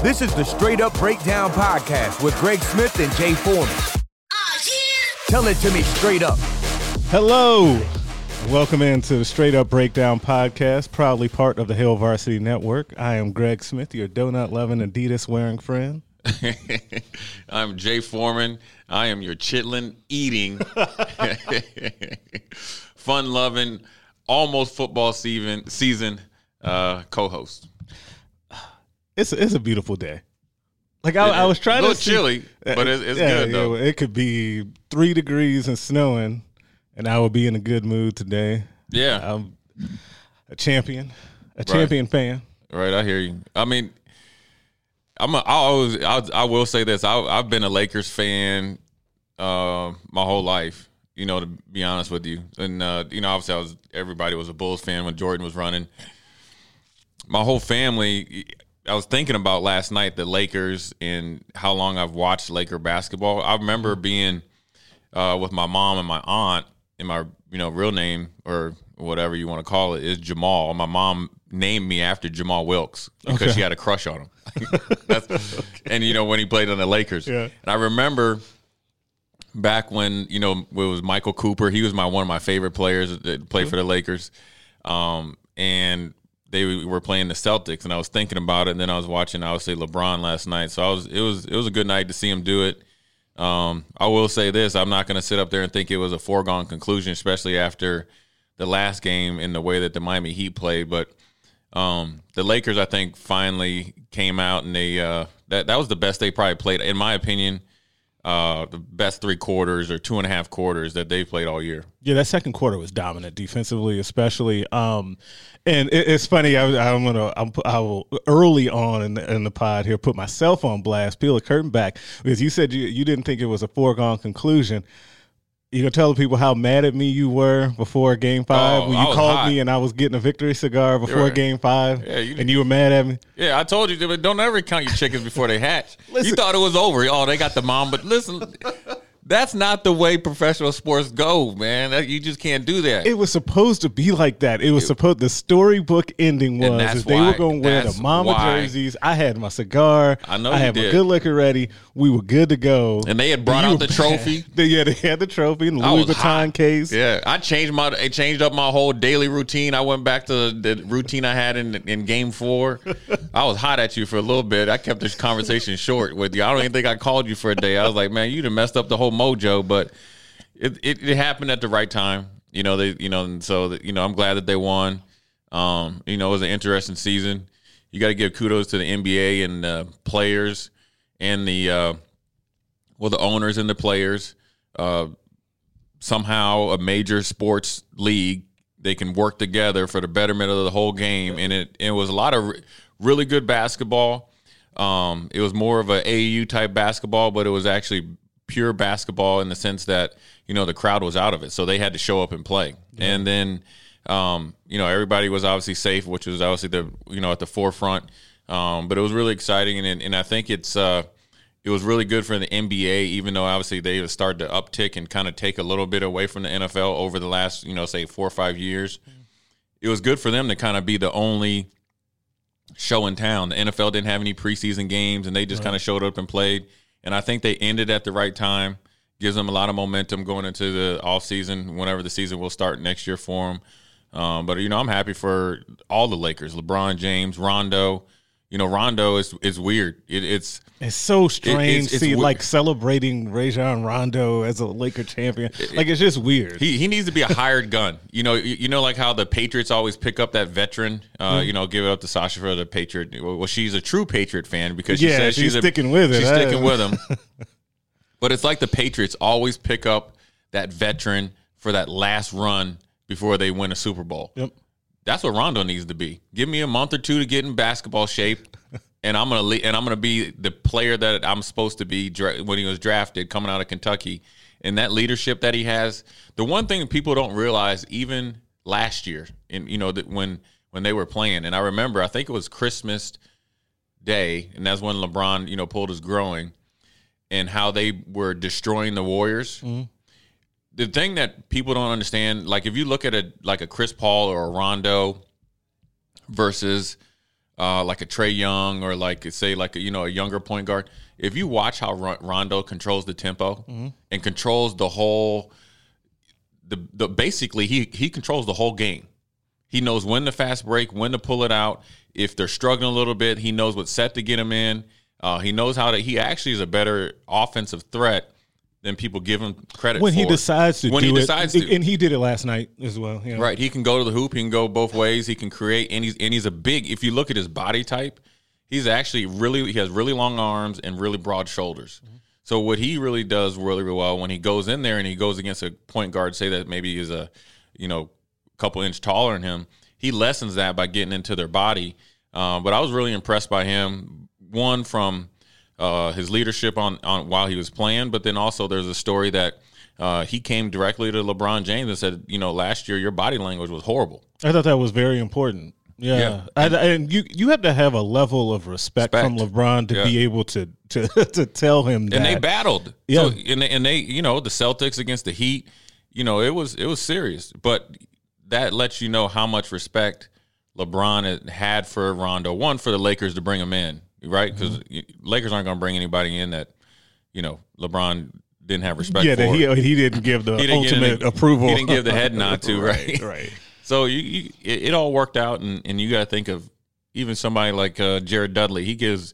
This is the Straight Up Breakdown Podcast with Greg Smith and Jay Foreman. Tell it to me straight up. Hello. Welcome into the Straight Up Breakdown Podcast, proudly part of the Hill Varsity Network. I am Greg Smith, your donut loving Adidas wearing friend. I'm Jay Foreman. I am your chitlin eating, fun loving, almost football season season uh, co-host. It's a, it's a beautiful day. Like I, I was trying a little to see- chilly, but it's, it's Yeah, good yeah, though. well, it could be three degrees and snowing, and I would be in a good mood today. yeah, I'm a champion, a champion fan. right. I hear you. I mean, I'm a, I always I, I will say this. I, I've been a Lakers fan uh, my whole life. You know, to be honest with you, and uh, you know, obviously, I was everybody was a Bulls fan when Jordan was running. My whole family. I was thinking about last night the Lakers and how long I've watched Laker basketball. I remember being uh, with my mom and my aunt, and my you know real name or whatever you want to call it is Jamal. My mom named me after Jamal Wilkes because Okay. she had a crush on him. That's, And you know when he played on the Lakers, Yeah. and I remember back when you know it was Michael Cooper. He was my one of my favorite players that played for the Lakers, um, and they were playing the Celtics. And I was thinking about it, and then I was watching obviously LeBron last night. So I was it was it was a good night to see him do it. Um, I will say this: I'm not going to sit up there and think it was a foregone conclusion, especially after the last game and the way that the Miami Heat played. But um, the Lakers, I think, finally came out and they uh, that that was the best they probably played, in my opinion. Uh, the best three quarters or two and a half quarters that they've played all year. Yeah, that second quarter was dominant defensively, especially. Um, and it, it's funny. I, I'm gonna. I'm, I will early on in the, in the pod here put myself on blast, peel the curtain back because you said you you didn't think it was a foregone conclusion. You gonna tell the people how mad at me you were before Game oh, Five Oh, when you called hot. me and I was getting a victory cigar before were- Game Five, Yeah, you- and you were mad at me. Yeah, I told you, but don't ever count your chickens before they hatch. You thought it was over. Oh, they got the mom, but listen, that's not the way professional sports go, man. That- You just can't do that. It was supposed to be like that. It was supposed. The storybook ending was is they were going to wear the mama why- jerseys. I had my cigar. I know I had my good liquor ready. We were good to go. And they had brought out the trophy. They, yeah, they had the trophy and I Louis Vuitton hot. case. Yeah, I changed my I changed up my whole daily routine. I went back to the routine I had in in game four. I was hot at you for a little bit. I kept this conversation short with you. I don't even think I called you for a day. I was like, man, you done messed up the whole mojo, but it it, it happened at the right time. You know they you know and so you know I'm glad that they won. Um, you know it was an interesting season. You got to give kudos to the NBA and the players and the uh, well the owners and the players. Uh, somehow a major sports league they can work together for the betterment of the whole game and it, it was a lot of re- really good basketball um, it was more of a AU type basketball but it was actually pure basketball in the sense that you know the crowd was out of it. So they had to show up and play. And then um, you know everybody was obviously safe which was obviously the you know at the forefront. Um, but it was really exciting. And, and I think it's uh, it was really good for the NBA, even though obviously they have started to uptick and kind of take a little bit away from the NFL over the last, you know, say four or five years. It was good for them to kind of be the only show in town. The NFL didn't have any preseason games, and they just kind of showed up and played. And I think they ended at the right time. Gives them a lot of momentum going into the off season, whenever the season will start next year for them. Um, but you know, I'm happy for all the Lakers: LeBron James, Rondo. You know, Rondo is is weird. It, it's It's so strange it's- it's see like celebrating Rajon Rondo as a Laker champion. Like it's just weird. he, he needs to be a hired gun. You know, you, you know, like how the Patriots always pick up that veteran. Uh, Mm-hmm. You know, give it up to Sasha for the Patriot. Well, she's a true Patriot fan because she Yeah, says she's she's, a- sticking with it. She's sticking with him. but it's like the Patriots always pick up that veteran for that last run before they win a Super Bowl. Yep. That's what Rondo needs to be. Give me a month or two to get in basketball shape, and I'm gonna le- and I'm gonna be the player that I'm supposed to be dra- when he was drafted, coming out of Kentucky. And that leadership that he has, the one thing that people don't realize, even last year, and you know that when when they were playing, and I remember, I think it was Christmas Day, and that's when LeBron, you know, pulled his growing, and how they were destroying the Warriors mm-hmm. The thing that people don't understand, like if you look at a like a Chris Paul or a Rondo versus uh, like a Trae Young or like say like a, you know a younger point guard, if you watch how Rondo controls the tempo and controls the whole, the the basically he he controls the whole game. He knows when to fast break, when to pull it out. If they're struggling a little bit, he knows what set to get him in. Uh, he knows how to. He actually is a better offensive threat than people give him credit when for. he decides to when do he it, decides to. and he did it last night as well. You know? Right. He can go to the hoop. He can go both ways. He can create, and he's and he's a big. If you look at his body type, he's actually really he has really long arms and really broad shoulders. So what he really does really, really well when he goes in there and he goes against a point guard, say that maybe is a you know couple inch taller than him, he lessens that by getting into their body. Um, but I was really impressed by him. One from uh, his leadership on, on while he was playing, but then also there's a story that uh, he came directly to LeBron James and said, you know, last year your body language was horrible. I thought that was very important. Yeah, Yeah. I, and you you have to have a level of respect, from LeBron to Yeah. be able to to to tell him that. and they battled. Yeah. So, and they, and they, you know, the Celtics against the Heat, you know, it was it was serious. But that lets you know how much respect LeBron had for Rondo. One for the Lakers to bring him in, right? Because Mm-hmm. Lakers aren't going to bring anybody in that, you know, LeBron didn't have respect yeah, for. he he didn't give the didn't ultimate the- approval. He didn't give the head nod to, right? right. So you, you it, it all worked out, and, and you got to think of even somebody like uh, Jared Dudley. He gives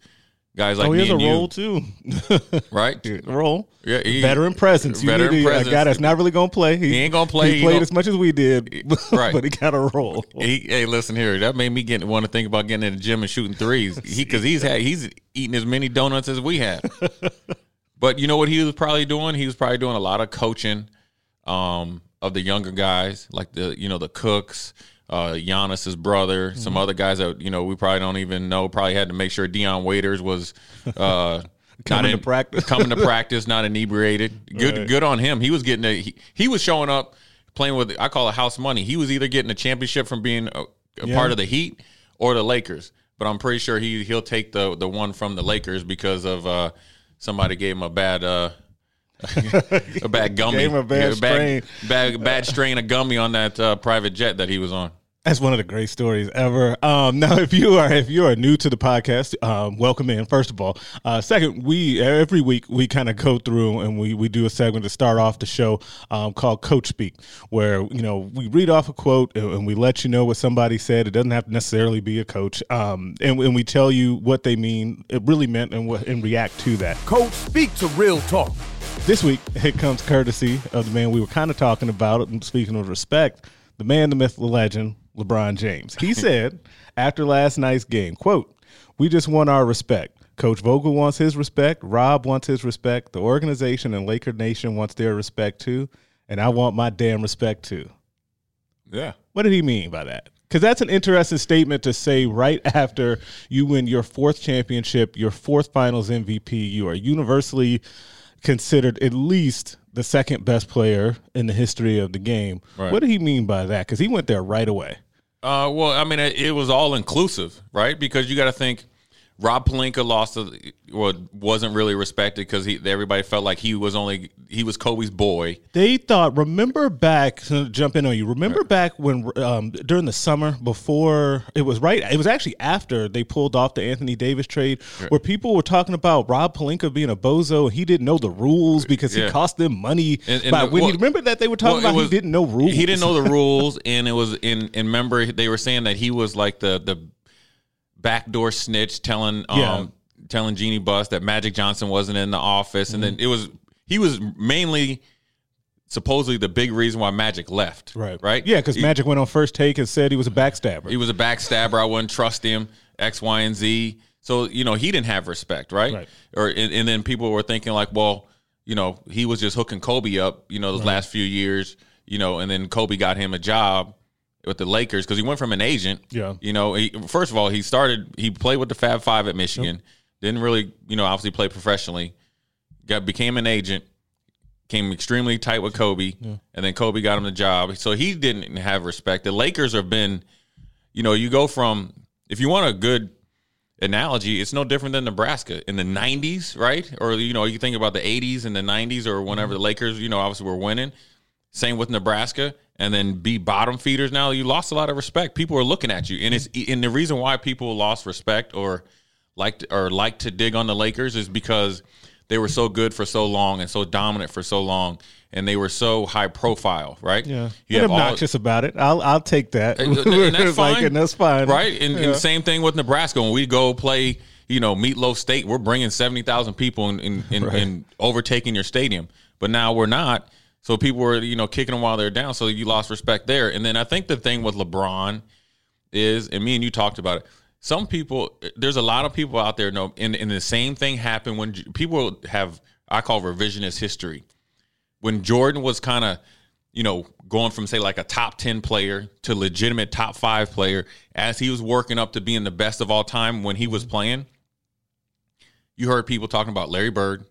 guys like oh, he has a and you, role too. right? A role. Yeah, he- veteran presence. You veteran need a, a guy that's not really going to play. He ain't gonna play. He He played as much as we did, Right. but he got a role. He, hey, listen here. That made me get want to think about getting in the gym and shooting threes. He because he's had he's eating as many donuts as we have. but you know what he was probably doing? He was probably doing a lot of coaching um, of the younger guys, like the you know the Cooks, uh, Giannis's brother, Mm-hmm. some other guys that you know we probably don't even know. Probably had to make sure Dion Waiters was. Uh, Coming not to practice. coming to practice, not inebriated. Good, Right. good on him. He was getting a. He, he was showing up playing with. I call it house money. He was either getting a championship from being a, a Yeah. part of the Heat or the Lakers. But I'm pretty sure he he'll take the the one from the Lakers because of uh, somebody gave him a bad. Uh, a bad gummy, Gave him a bad bad, bad, bad strain of gummy on that uh, private jet that he was on. That's one of the great stories ever. Um, now, if you are if you are new to the podcast, um, welcome in. First of all, uh, second, we every week we kind of go through and we we do a segment to start off the show um, called Coach Speak, where you know we read off a quote and, and we let you know what somebody said. It doesn't have to necessarily be a coach, um, and, and we tell you what they mean, it really meant, and what and react to that. Coach, speak to real talk. This week, it comes courtesy of the man we were kind of talking about. And speaking of respect, the man, the myth, the legend, LeBron James. He said after last night's game, "quote We just want our respect. Coach Vogel wants his respect. Rob wants his respect. The organization and Laker Nation wants their respect too, and I want my damn respect too." Yeah, What did he mean by that? Because that's an interesting statement to say right after you win your fourth championship, your fourth finals MVP. You are universally considered at least the second best player in the history of the game. Right. What did he mean by that? Because he went there right away. Uh, well, I mean, it, it was all inclusive, right? Because you got to think, Rob Pelinka lost, a, well, wasn't really respected because he everybody felt like he was only he was Kobe's boy. They thought, remember back, to jump in on you, remember back when um, during the summer before, it was right, it was actually after they pulled off the Anthony Davis trade, where people were talking about Rob Pelinka being a bozo and he didn't know the rules because he cost them money. And- and by the- when well- you remember that they were talking Well, about was- he didn't know rules. He didn't know the rules, and it was in. And remember, they were saying that he was like the the backdoor snitch telling um Yeah. telling Jeanie Buss that Magic Johnson wasn't in the office, and Mm-hmm. then it was he was mainly supposedly the big reason why Magic left. Right. Right. Yeah, because Magic went on first take and said he was a backstabber. he was a backstabber. I wouldn't trust him. X, Y, and Z. So you know he didn't have respect, right? Right. Or and, and then people were thinking like, well, you know, he was just hooking Kobe up, you know, those last few years, you know, and then Kobe got him a job with the Lakers because he went from an agent. Yeah. You know, he, first of all, he started. He played with the Fab Five at Michigan. Didn't really, you know, obviously play professionally. Got became an agent. Came extremely tight with Kobe, and then Kobe got him the job. So he didn't have respect. The Lakers have been, you know, you go from if you want a good analogy, it's no different than Nebraska in the '90s, right? Or you know, you think about the '80s and the '90s, or whenever mm-hmm. the Lakers, you know, obviously were winning. Same with Nebraska, and then be bottom feeders. Now you lost a lot of respect. People are looking at you, and it's and the reason why people lost respect or liked or like to dig on the Lakers is because they were so good for so long and so dominant for so long, and they were so high profile, right? yeah, You and have all- obnoxious about it. I'll I'll take that. and, and that's Like, fine. and that's fine, right? And, Yeah. and same thing with Nebraska. When we go play, you know, Meatloaf State, we're bringing seventy thousand people and, Right. and overtaking your stadium. But now we're not. So people were, you know, kicking them while they're down. So you lost respect there. And then I think the thing with LeBron is, and me and you talked about it. Some people, there's a lot of people out there know, and, and the same thing happened when people have, I call revisionist history when Jordan was kind of, you know, going from say like a top 10 player to legitimate top 5 player as he was working up to being the best of all time when he was mm-hmm. playing, you heard people talking about Larry Bird,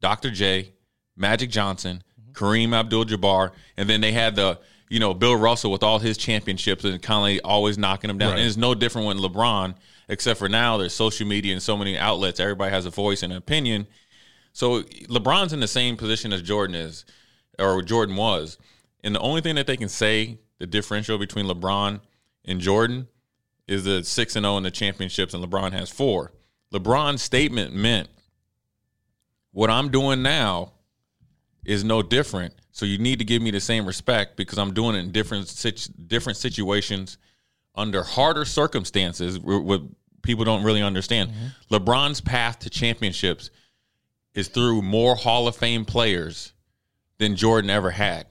Dr. J, Magic Johnson, Kareem Abdul-Jabbar, and then they had the you know Bill Russell with all his championships and kind of always knocking them down. Right. And it's no different when LeBron, except for now there's social media and so many outlets. Everybody has a voice and an opinion. So LeBron's in the same position as Jordan is, or Jordan was. And the only thing that they can say, the differential between LeBron and Jordan, is the six and zero in the championships, and LeBron has four. LeBron's statement meant, "What I'm doing now is no different. So you need to give me the same respect because I'm doing it in different situ- different situations, under harder circumstances. wh- What people don't really understand. Mm-hmm. LeBron's path to championships is through more Hall of Fame players than Jordan ever had.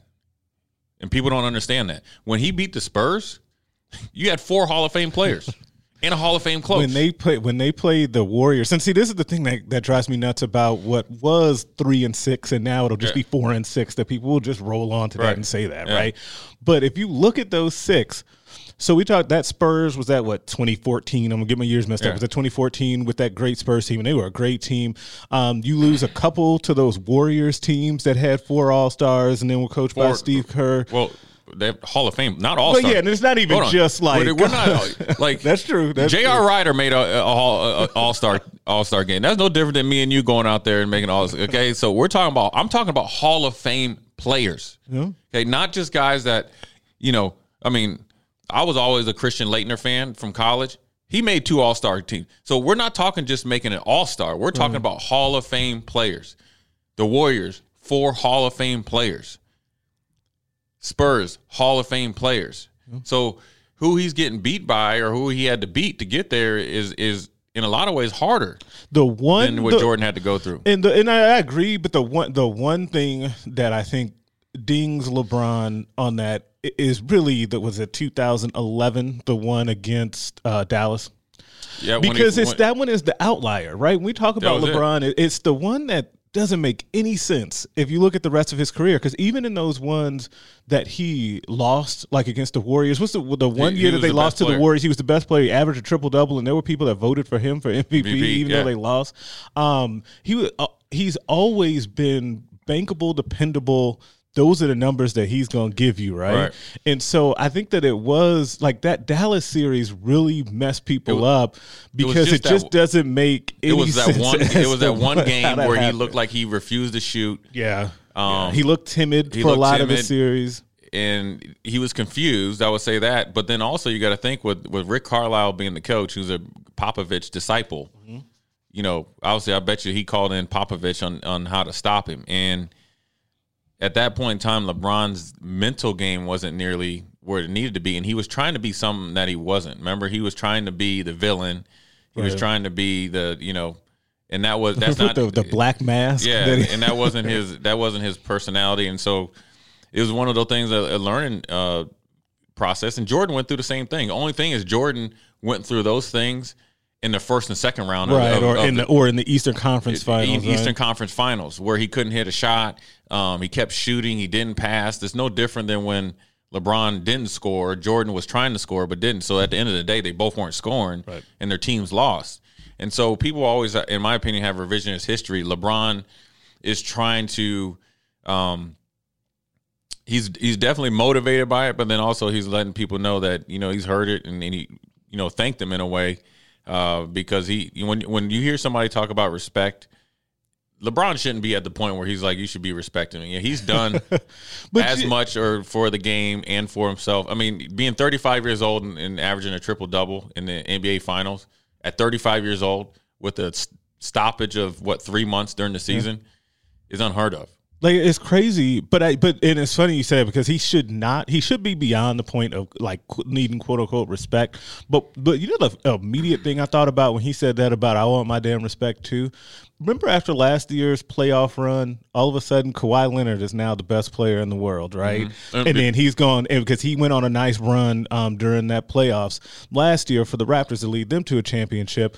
And people don't understand that. When he beat the Spurs, you had four Hall of Fame players and a Hall of Fame close. when they play when they played the Warriors. And see, this is the thing that, that drives me nuts about what was three and six, and now it'll just Yeah. be four and six. That people will just roll on to Right. that and say that, Yeah. right? But if you look at those six. So we talked that Spurs was that what 2014. I'm gonna get my years messed Yeah. up. Was that 2014 with that great Spurs team, and they were a great team. Um, you lose a couple to those Warriors teams that had four All Stars, and then were coached by Steve Kerr. well, they have Hall of Fame, not all. But yeah, and it's not even just like we're, we're not like That's true. That's J.R. Rider made a, a, all all star all star game. That's no different than me and you going out there and making all. Okay, so we're talking about. I'm talking about Hall of Fame players. Okay, not just guys that you know. I mean, I was always a Christian Laettner fan from college. He made two All Star teams. So we're not talking just making an All Star. We're talking about Hall of Fame players. The Warriors, four Hall of Fame players. Spurs, Hall of Fame players. So who he's getting beat by or who he had to beat to get there is is in a lot of ways harder The one than what the- Jordan had to go through. And the, and I agree, but the one the one thing that I think dings LeBron on that is really that was it 2011, the one against uh, Dallas, Yeah, when he- because it's when- that one is the outlier, right? When we talk about. LeBron, it- it's the one that doesn't make any sense if you look at the rest of his career. Because even in those ones that he lost, like against the Warriors, what's the the one he year that they the lost to the. Warriors? He was the best player. He averaged a triple double, and there were people that voted for him for MVP, MVP, even yeah. though they lost. Um, he uh, he's always been bankable, dependable. Those are the numbers that he's going to give you, right? Right. And so I think that it was like that Dallas series really messed people was- up because it just just, that- doesn't make any it was that sense one it was that one game where he looked like he refused to shoot yeah. Um, Yeah. he looked timid he for a looked lot of the series. and he was confused. I would say that, but then also you got to think with with Rick Carlisle being the coach, who's a Popovich disciple. Mm-hmm. You know, obviously, I bet you he called in Popovich on on how to stop him, and at that point in time, LeBron's mental game wasn't nearly where it needed to be, and he was trying to be something that he wasn't. Remember, he was trying to be the villain. He was trying to be the you know, and that was that's not the, the black mask. yeah, that he- and that wasn't his that wasn't his personality, and so it was one of those things a, a learning uh, process. And Jordan went through the same thing. The only thing is Jordan went through those things in the first and second round, right, of, or of in the, or in the Eastern Conference Finals. Eastern right? Conference Finals, where he couldn't hit a shot. Um, he kept shooting. He didn't pass. It's no different than when LeBron didn't score. Jordan was trying to score but didn't. So at the end of the day, they both weren't scoring, Right. and their teams lost. And so people always, in my opinion, have revisionist history. LeBron is trying to. Um, He's he's definitely motivated by it, but then also he's letting people know that you know he's heard it and, and he you know thanked them in a way uh, because he when when you hear somebody talk about respect, LeBron shouldn't be at the point where he's like you should be respecting me. Yeah, he's done as you- much or for the game and for himself. I mean, being 35 years old and, and averaging a triple double in the NBA Finals at 35 years old with a s- stoppage of what three months during the season is unheard of. Like it's crazy, but I but and it's funny you say it because he should not. He should be beyond the point of like needing quote unquote respect. But but you know the immediate thing I thought about when he said that about I want my damn respect too. Remember after last year's playoff run, all of a sudden Kawhi Leonard is now the best player in the world, right? Mhm. And then he's gone and because he went on a nice run um, during that playoffs last year for the Raptors to lead them to a championship.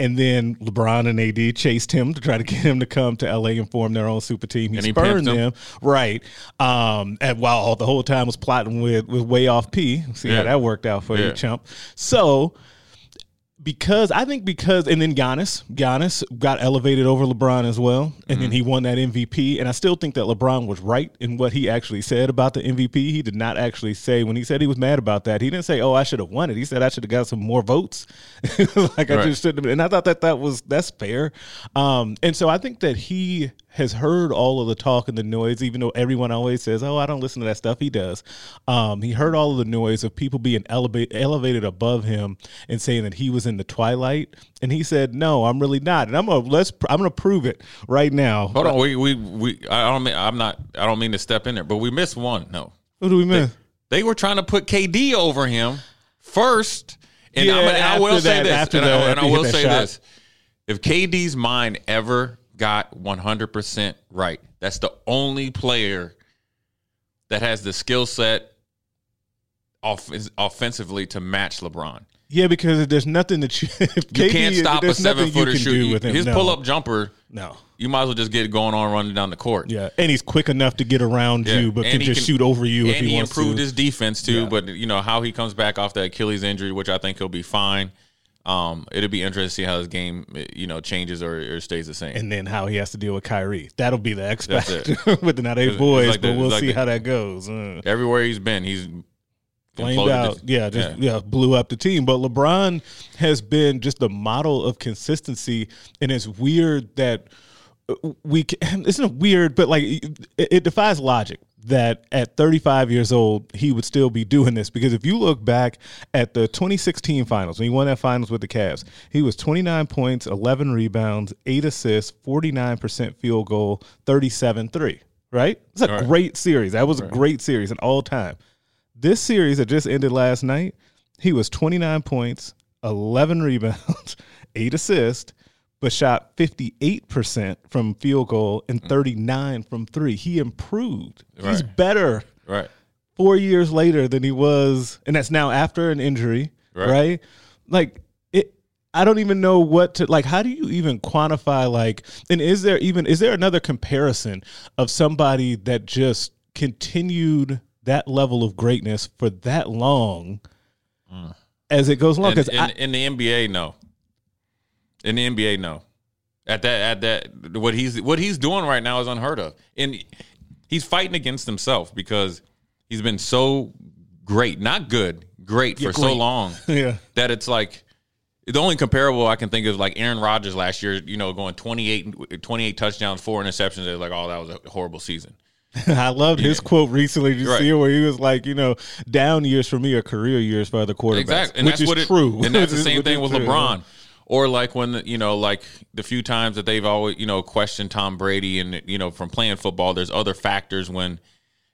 And then LeBron and AD chased him to try to get him to come to LA and form their own super team. He And he spurned him. them, right? Um, and while all the whole time was plotting with with Playoff P. See Yeah. how that worked out for Yeah. you, chump. So because I think because and then Giannis, Giannis got elevated over LeBron as well, and then he won that MVP. And I still think that LeBron was right in what he actually said about the MVP. He did not actually say when he said he was mad about that. He didn't say, "Oh, I should have won it." He said, "I should have got some more votes." like I just shouldn't have. And I thought that that was that's fair. Um, and so I think that he has heard all of the talk and the noise, even though everyone always says, "Oh, I don't listen to that stuff." He does. Um, he heard all of the noise of people being elevate, elevated above him and saying that he was in the twilight, and he said, "No, I'm really not." And I'm gonna let's I'm gonna prove it right now. Hold on, we we we. I don't mean I'm not. I don't mean to step in there, but we missed one. No, who do we miss? they were trying to put KD over him first. And, Yeah, I'm, and I will after say this, and, that- I, and I will say shot. this: if KD's mind ever got 100 percent right, that's the only player that has the skill set off- offensively to match LeBron. Yeah, because there's nothing that you You can't stop a seven footer can shoot. with him. His No. pull up jumper, No. you might as well just get going on running down the court. Yeah, and he's quick enough to get around Yeah. you, but And can just can- shoot over you and if he, he, improved to. his defense too. Yeah. But you know how he comes back off the Achilles injury, which I think he'll be fine. Um, it'll be interesting to see how his game, you know, changes or, or stays the same. and then how he has to deal with Kyrie. That'll be the X factor with the It's- it's boys, like but the- we'll like see the- how that goes. Uh, Everywhere he's been, he's flamed out. yeah, just yeah. blew up the team. But LeBron has been just the model of consistency, and it's weird that we can, it's not weird, but like it, it defies logic that at 35 years old he would still be doing this. Because if you look back at the 2016 finals when he won that finals with the Cavs he was 29 points 11 rebounds 8 assists 49% field goal 37-3 right? It's a Right. great series. That was a great series in all time. This series that just ended last night, he was 29 points, 11 rebounds, 8 assists, but shot 58% from field goal and mm. 39 from 3. He improved. He's better right. 4 years later than he was and that's now after an injury, Right. right? Like it I don't even know what to like how do you even quantify like and is there even is there another comparison of somebody that just continued that level of greatness for that long mm. as it goes along In, because in, in the NBA, no. In the NBA, no. At that, at that, what he's what he's doing right now is unheard of, and he's fighting against himself because he's been so great, not good, great for so long. yeah that it's like the only comparable I can think of is like Aaron Rodgers last year, you know, going 28, 28 touchdowns, four interceptions. They're like, oh, that was a horrible season. I loved his quote recently. Did you Right. see it where he was like, you know, down years for me are career years for other quarterbacks. Exactly, and which that's is what it, true. And that's the same thing with true. LeBron. Or like when you know, like the few times that they've always you know questioned Tom Brady, and you know from playing football, there's other factors when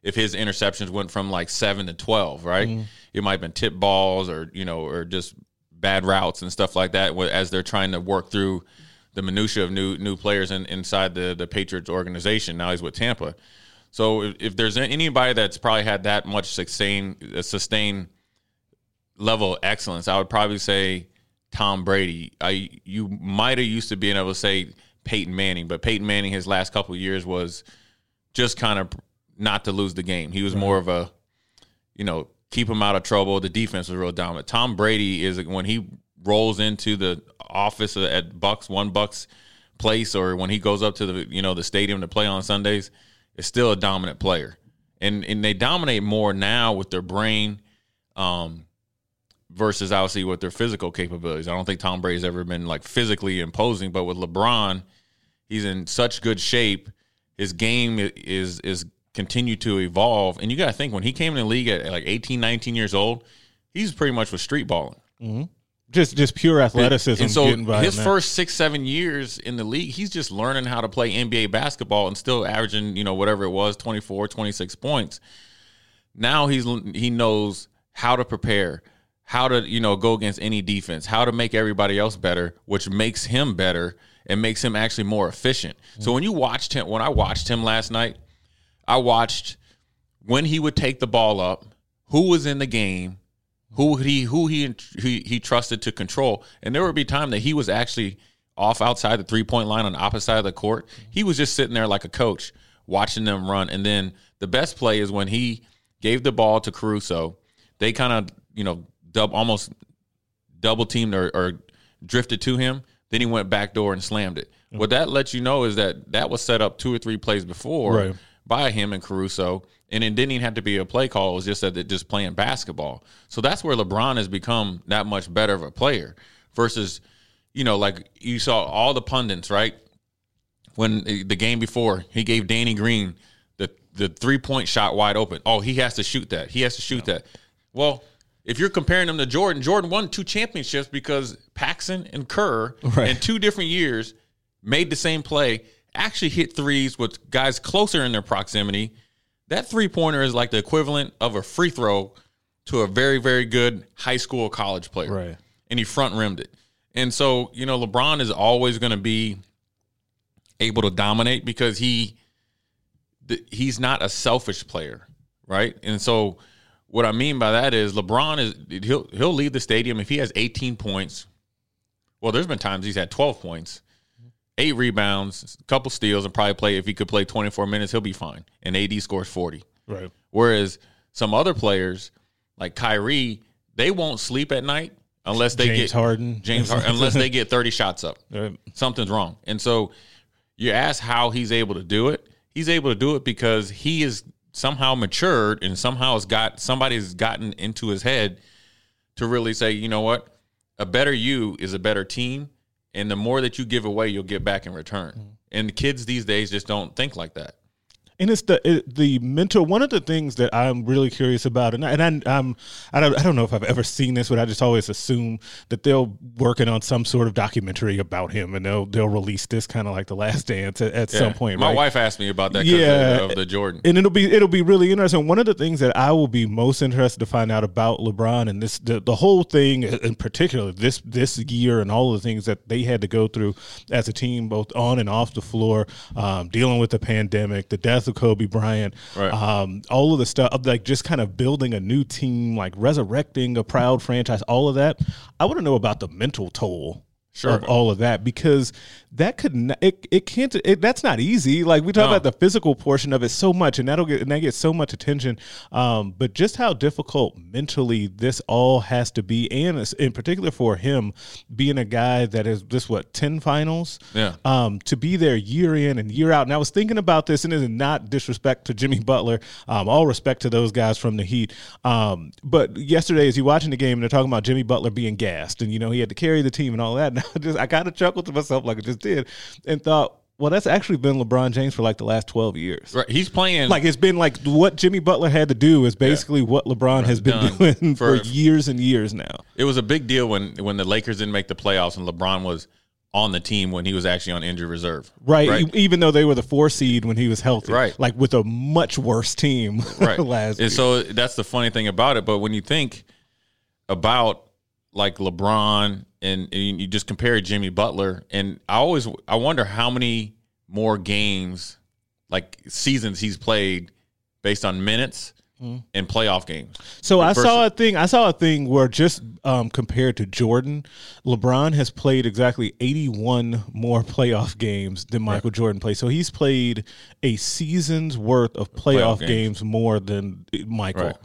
if his interceptions went from like seven to twelve, right? Mm. It might have been tip balls or you know or just bad routes and stuff like that as they're trying to work through the minutia of new new players in, inside the the Patriots organization. Now he's with Tampa. So if, if there's anybody that's probably had that much sustained sustained level of excellence, I would probably say Tom Brady. I you might have used to being able to say Peyton Manning, but Peyton Manning his last couple years was just kind of not to lose the game. He was right. more of a you know keep him out of trouble. The defense was real dominant. Tom Brady is when he rolls into the office at Bucks one Bucks place, or when he goes up to the you know the stadium to play on Sundays, is still a dominant player, and and they dominate more now with their brain. Um, versus obviously with their physical capabilities. I don't think Tom Brady's ever been like physically imposing, but with LeBron, he's in such good shape. His game is is continued to evolve, and you got to think when he came in the league at like 18, 19 years old, he's pretty much was street balling. Mm-hmm. Just just pure athleticism. And so his first six seven years in the league, he's just learning how to play NBA basketball and still averaging you know whatever it was 24, 26 points. Now he's he knows how to prepare how to you know go against any defense, how to make everybody else better, which makes him better and makes him actually more efficient. Mm-hmm. So when you watched him, when I watched him last night, I watched when he would take the ball up, who was in the game, who he who he he, he trusted to control, and there would be time that he was actually off outside the three point line on the opposite side of the court. He was just sitting there like a coach watching them run, and then the best play is when he gave the ball to Caruso. They kind of you know double almost double teamed or, or drifted to him. Then he went back door and slammed it. Mm-hmm. What that lets you know is that that was set up two or three plays before right. by him and Caruso, and it didn't even have to be a play call. It was just that just playing basketball. So that's where LeBron has become that much better of a player versus, you know, like you saw all the pundits right when the game before he gave Danny Green the the three point shot wide open. Oh, he has to shoot that. He has to shoot yeah. that. Well, if you're comparing them to Jordan, Jordan won two championships because Paxson and Kerr right. in two different years made the same play, actually hit threes with guys closer in their proximity. That three pointer is like the equivalent of a free throw to a very, very good high school college player. Right. And he front rimmed it. And so, you know, LeBron is always going to be able to dominate because he he's not a selfish player, right? And so what I mean by that is LeBron is he'll he'll leave the stadium if he has 18 points. Well, there's been times he's had 12 points, eight rebounds, a couple steals, and probably play if he could play 24 minutes, he'll be fine. And AD scores 40. Right. Whereas some other players like Kyrie, they won't sleep at night unless they James get Harden. James Harden, unless they get 30 shots up. Right. Something's wrong. And so you ask how he's able to do it. He's able to do it because he is somehow matured and somehow has got somebody's gotten into his head to really say, you know what, a better you is a better team, and the more that you give away, you'll get back in return. Mm-hmm. And kids these days just don't think like that and it's the it, the mental. One of the things that I'm really curious about, and I, and I, um, I don't I don't know if I've ever seen this, but I just always assume that they'll working on some sort of documentary about him, and they'll they'll release this kind of like the Last Dance at, at yeah. some point. My right? wife asked me about that. Yeah, of, of the Jordan, and it'll be it'll be really interesting. One of the things that I will be most interested to find out about LeBron and this the, the whole thing in particular this this year and all the things that they had to go through as a team, both on and off the floor, um, dealing with the pandemic, the death Kobe Bryant, right. um, all of the stuff like just kind of building a new team, like resurrecting a proud franchise, all of that. I want to know about the mental toll sure. of all of that because that could not, it, it can't it, that's not easy. Like we talk no. about the physical portion of it so much and that'll get and that gets so much attention. Um, but just how difficult mentally this all has to be and in particular for him being a guy that is this what 10 finals? Yeah. Um, to be there year in and year out. And I was thinking about this and it is not disrespect to Jimmy Butler. Um, all respect to those guys from the Heat. Um, but yesterday as you watching the game and they're talking about Jimmy Butler being gassed and you know he had to carry the team and all that and I just I kind of chuckled to myself like just did and thought, well, that's actually been LeBron James for like the last twelve years. Right, he's playing like it's been like what Jimmy Butler had to do is basically yeah. what LeBron right. has been doing for, for years and years now. It was a big deal when when the Lakers didn't make the playoffs and LeBron was on the team when he was actually on injured reserve. Right. E- even though they were the four seed when he was healthy. Right. Like with a much worse team right. last and year. so that's the funny thing about it. But when you think about like LeBron and, and you just compare Jimmy Butler, and I always I wonder how many more games, like seasons he's played based on minutes and playoff games. So I Versus- saw a thing. I saw a thing where just um, compared to Jordan, LeBron has played exactly 81 more playoff games than Michael Jordan played. So he's played a season's worth of playoff, Playoff games. games. more than Michael. Right.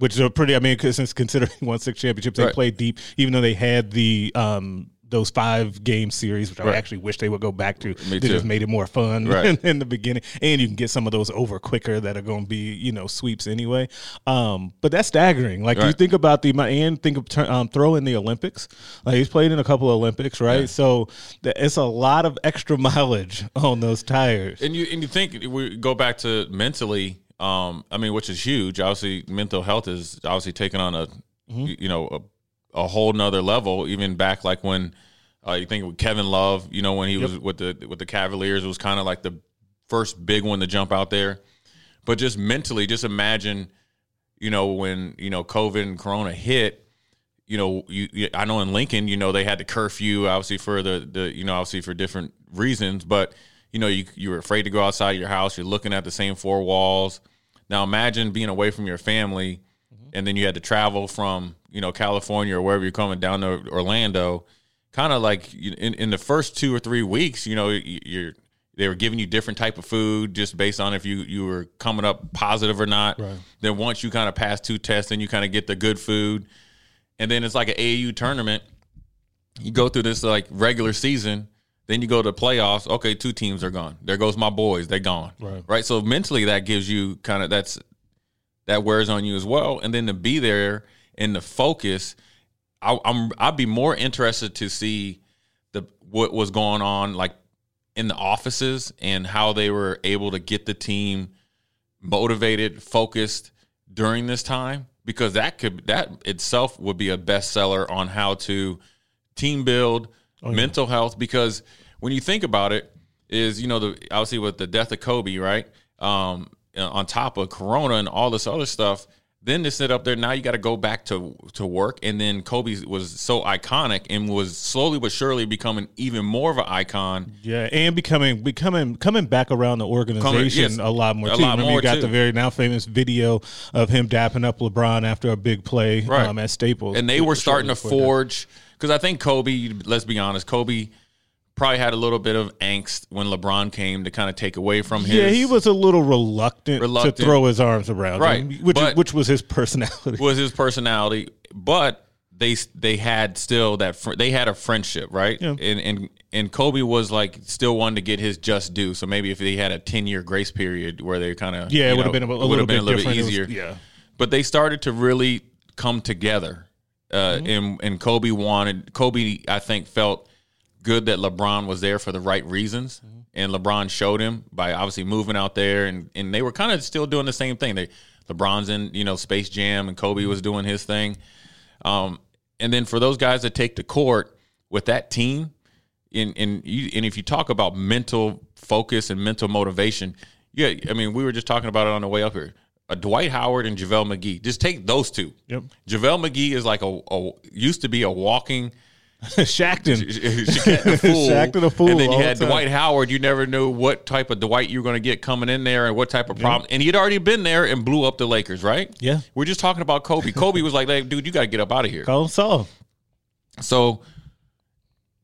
Which are pretty. I mean, since considering won six championships, they Right. played deep. Even though they had the um, those five game series, which I actually wish they would go back to. Me they too. just made it more fun Right. in, in the beginning, and you can get some of those over quicker that are going to be you know sweeps anyway. Um, but that's staggering. Like you think about the and think of um, throw in the Olympics. Like he's played in a couple of Olympics, right? Yeah. So th- it's a lot of extra mileage on those tires. And you and you think we go back to mentally, um, I mean, which is huge. Obviously, mental health is obviously taking on a you, you know a, a whole nother level. Even back like when uh, you think with Kevin Love, you know, when he was with the with the Cavaliers, it was kind of like the first big one to jump out there. But just mentally, just imagine, you know, when you know COVID and Corona hit. You know, you, you I know in Lincoln, you know, they had the curfew, obviously for the the you know, obviously for different reasons, but you know, you you were afraid to go outside your house. You're looking at the same four walls. Now imagine being away from your family, mm-hmm. and then you had to travel from you know California or wherever you're coming down to Orlando. Kind of like in in the first two or three weeks, you know, you- you're they were giving you different type of food just based on if you you were coming up positive or not. Right. Then once you kind of pass two tests, then you kind of get the good food, and then it's like an AAU tournament. You go through this like regular season, then you go to playoffs. Okay, two teams are gone. There goes my boys. They're gone. Right. Right. So mentally, that gives you kind of that's that wears on you as well. And then to be there and the focus, I, I'm I'd be more interested to see the what was going on like in the offices and how they were able to get the team motivated, focused during this time because that could that itself would be a bestseller on how to team build, oh, mental health. Because when you think about it, is you know the obviously with the death of Kobe, right? Um, on top of Corona and all this other stuff, then to sit up there now you got to go back to to work, and then Kobe was so iconic and was slowly but surely becoming even more of an icon. Yeah, and becoming becoming coming back around the organization yes, a lot more a too. lot Remember, more, you got too. the very now famous video of him dapping up LeBron after a big play Right. um, at Staples, and they were starting to forge because I think Kobe. Let's be honest, Kobe probably had a little bit of angst when LeBron came to kind of take away from his. Yeah, he was a little reluctant, Reluctant. to throw his arms around, Right, him, which which was his personality. was his personality, but they they had still that fr- they had a friendship, right? Yeah. And and and Kobe was like still wanting to get his just due. So maybe if they had a ten year grace period where they kind of yeah, it would have been a, a little, been a little bit It was- easier. yeah, but they started to really come together. Uh, Mm-hmm. and and Kobe wanted Kobe. I think felt good that LeBron was there for the right reasons, Mm-hmm. and LeBron showed him by obviously moving out there, and and they were kind of still doing the same thing. They LeBron's in you know Space Jam, and Kobe was doing his thing. Um, and then for those guys that take the court with that team, and and you, and if you talk about mental focus and mental motivation, yeah, I mean we were just talking about it on the way up here. A Dwight Howard and JaVale McGee. Just take those two. Yep. JaVale McGee is like a, a used to be a walking Shaqtin'. Fool. Shaqtin' a fool And then you all the had. Dwight Howard. You never knew what type of Dwight you were going to get coming in there and what type of problem. And he'd already been there and blew up the Lakers, right? Yeah. We're just talking about Kobe. Kobe was like, hey, dude, you got to get up out of here. Call him Saul. So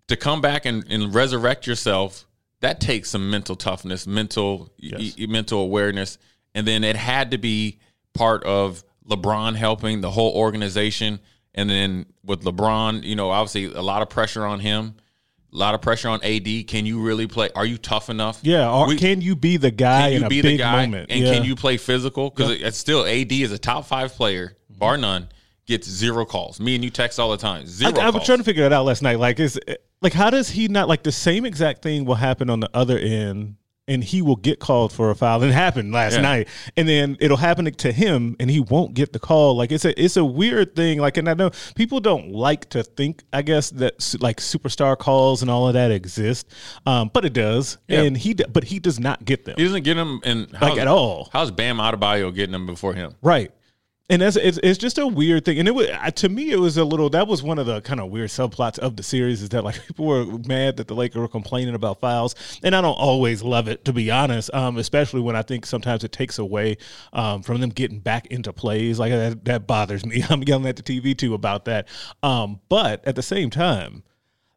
to come back and, and resurrect yourself, that takes some mental toughness, mental Yes. y- mental awareness, and then it had to be part of LeBron helping the whole organization. And then with LeBron, you know, obviously a lot of pressure on him, a lot of pressure on AD. Can you really play? Are you tough enough? Yeah, or We- can you be the guy can in you a be big the guy moment? and yeah. can you play physical? Because it's still AD is a top five player, bar none. Gets zero calls. Me and you text all the time. Zero. I, I was trying to figure it out last night. Like, is like how does he not like the same exact thing will happen on the other end and he will get called for a foul. And it happened last Yeah. night. And then it'll happen to him and he won't get the call. Like it's a it's a weird thing. Like and I know people don't like to think, I guess, that like superstar calls and all of that exist. Um, but it does. Yeah. And he d- but he does not get them. He doesn't get them, in like at all. How's Bam Adebayo getting them before him? Right. And that's it's, it's just a weird thing, and it was to me it was a little that was one of the kind of weird subplots of the series is that like people were mad that the Lakers were complaining about fouls, and I don't always love it to be honest, um, especially when I think sometimes it takes away um, from them getting back into plays like that, that bothers me. I'm yelling at the TV too about that, um, but at the same time.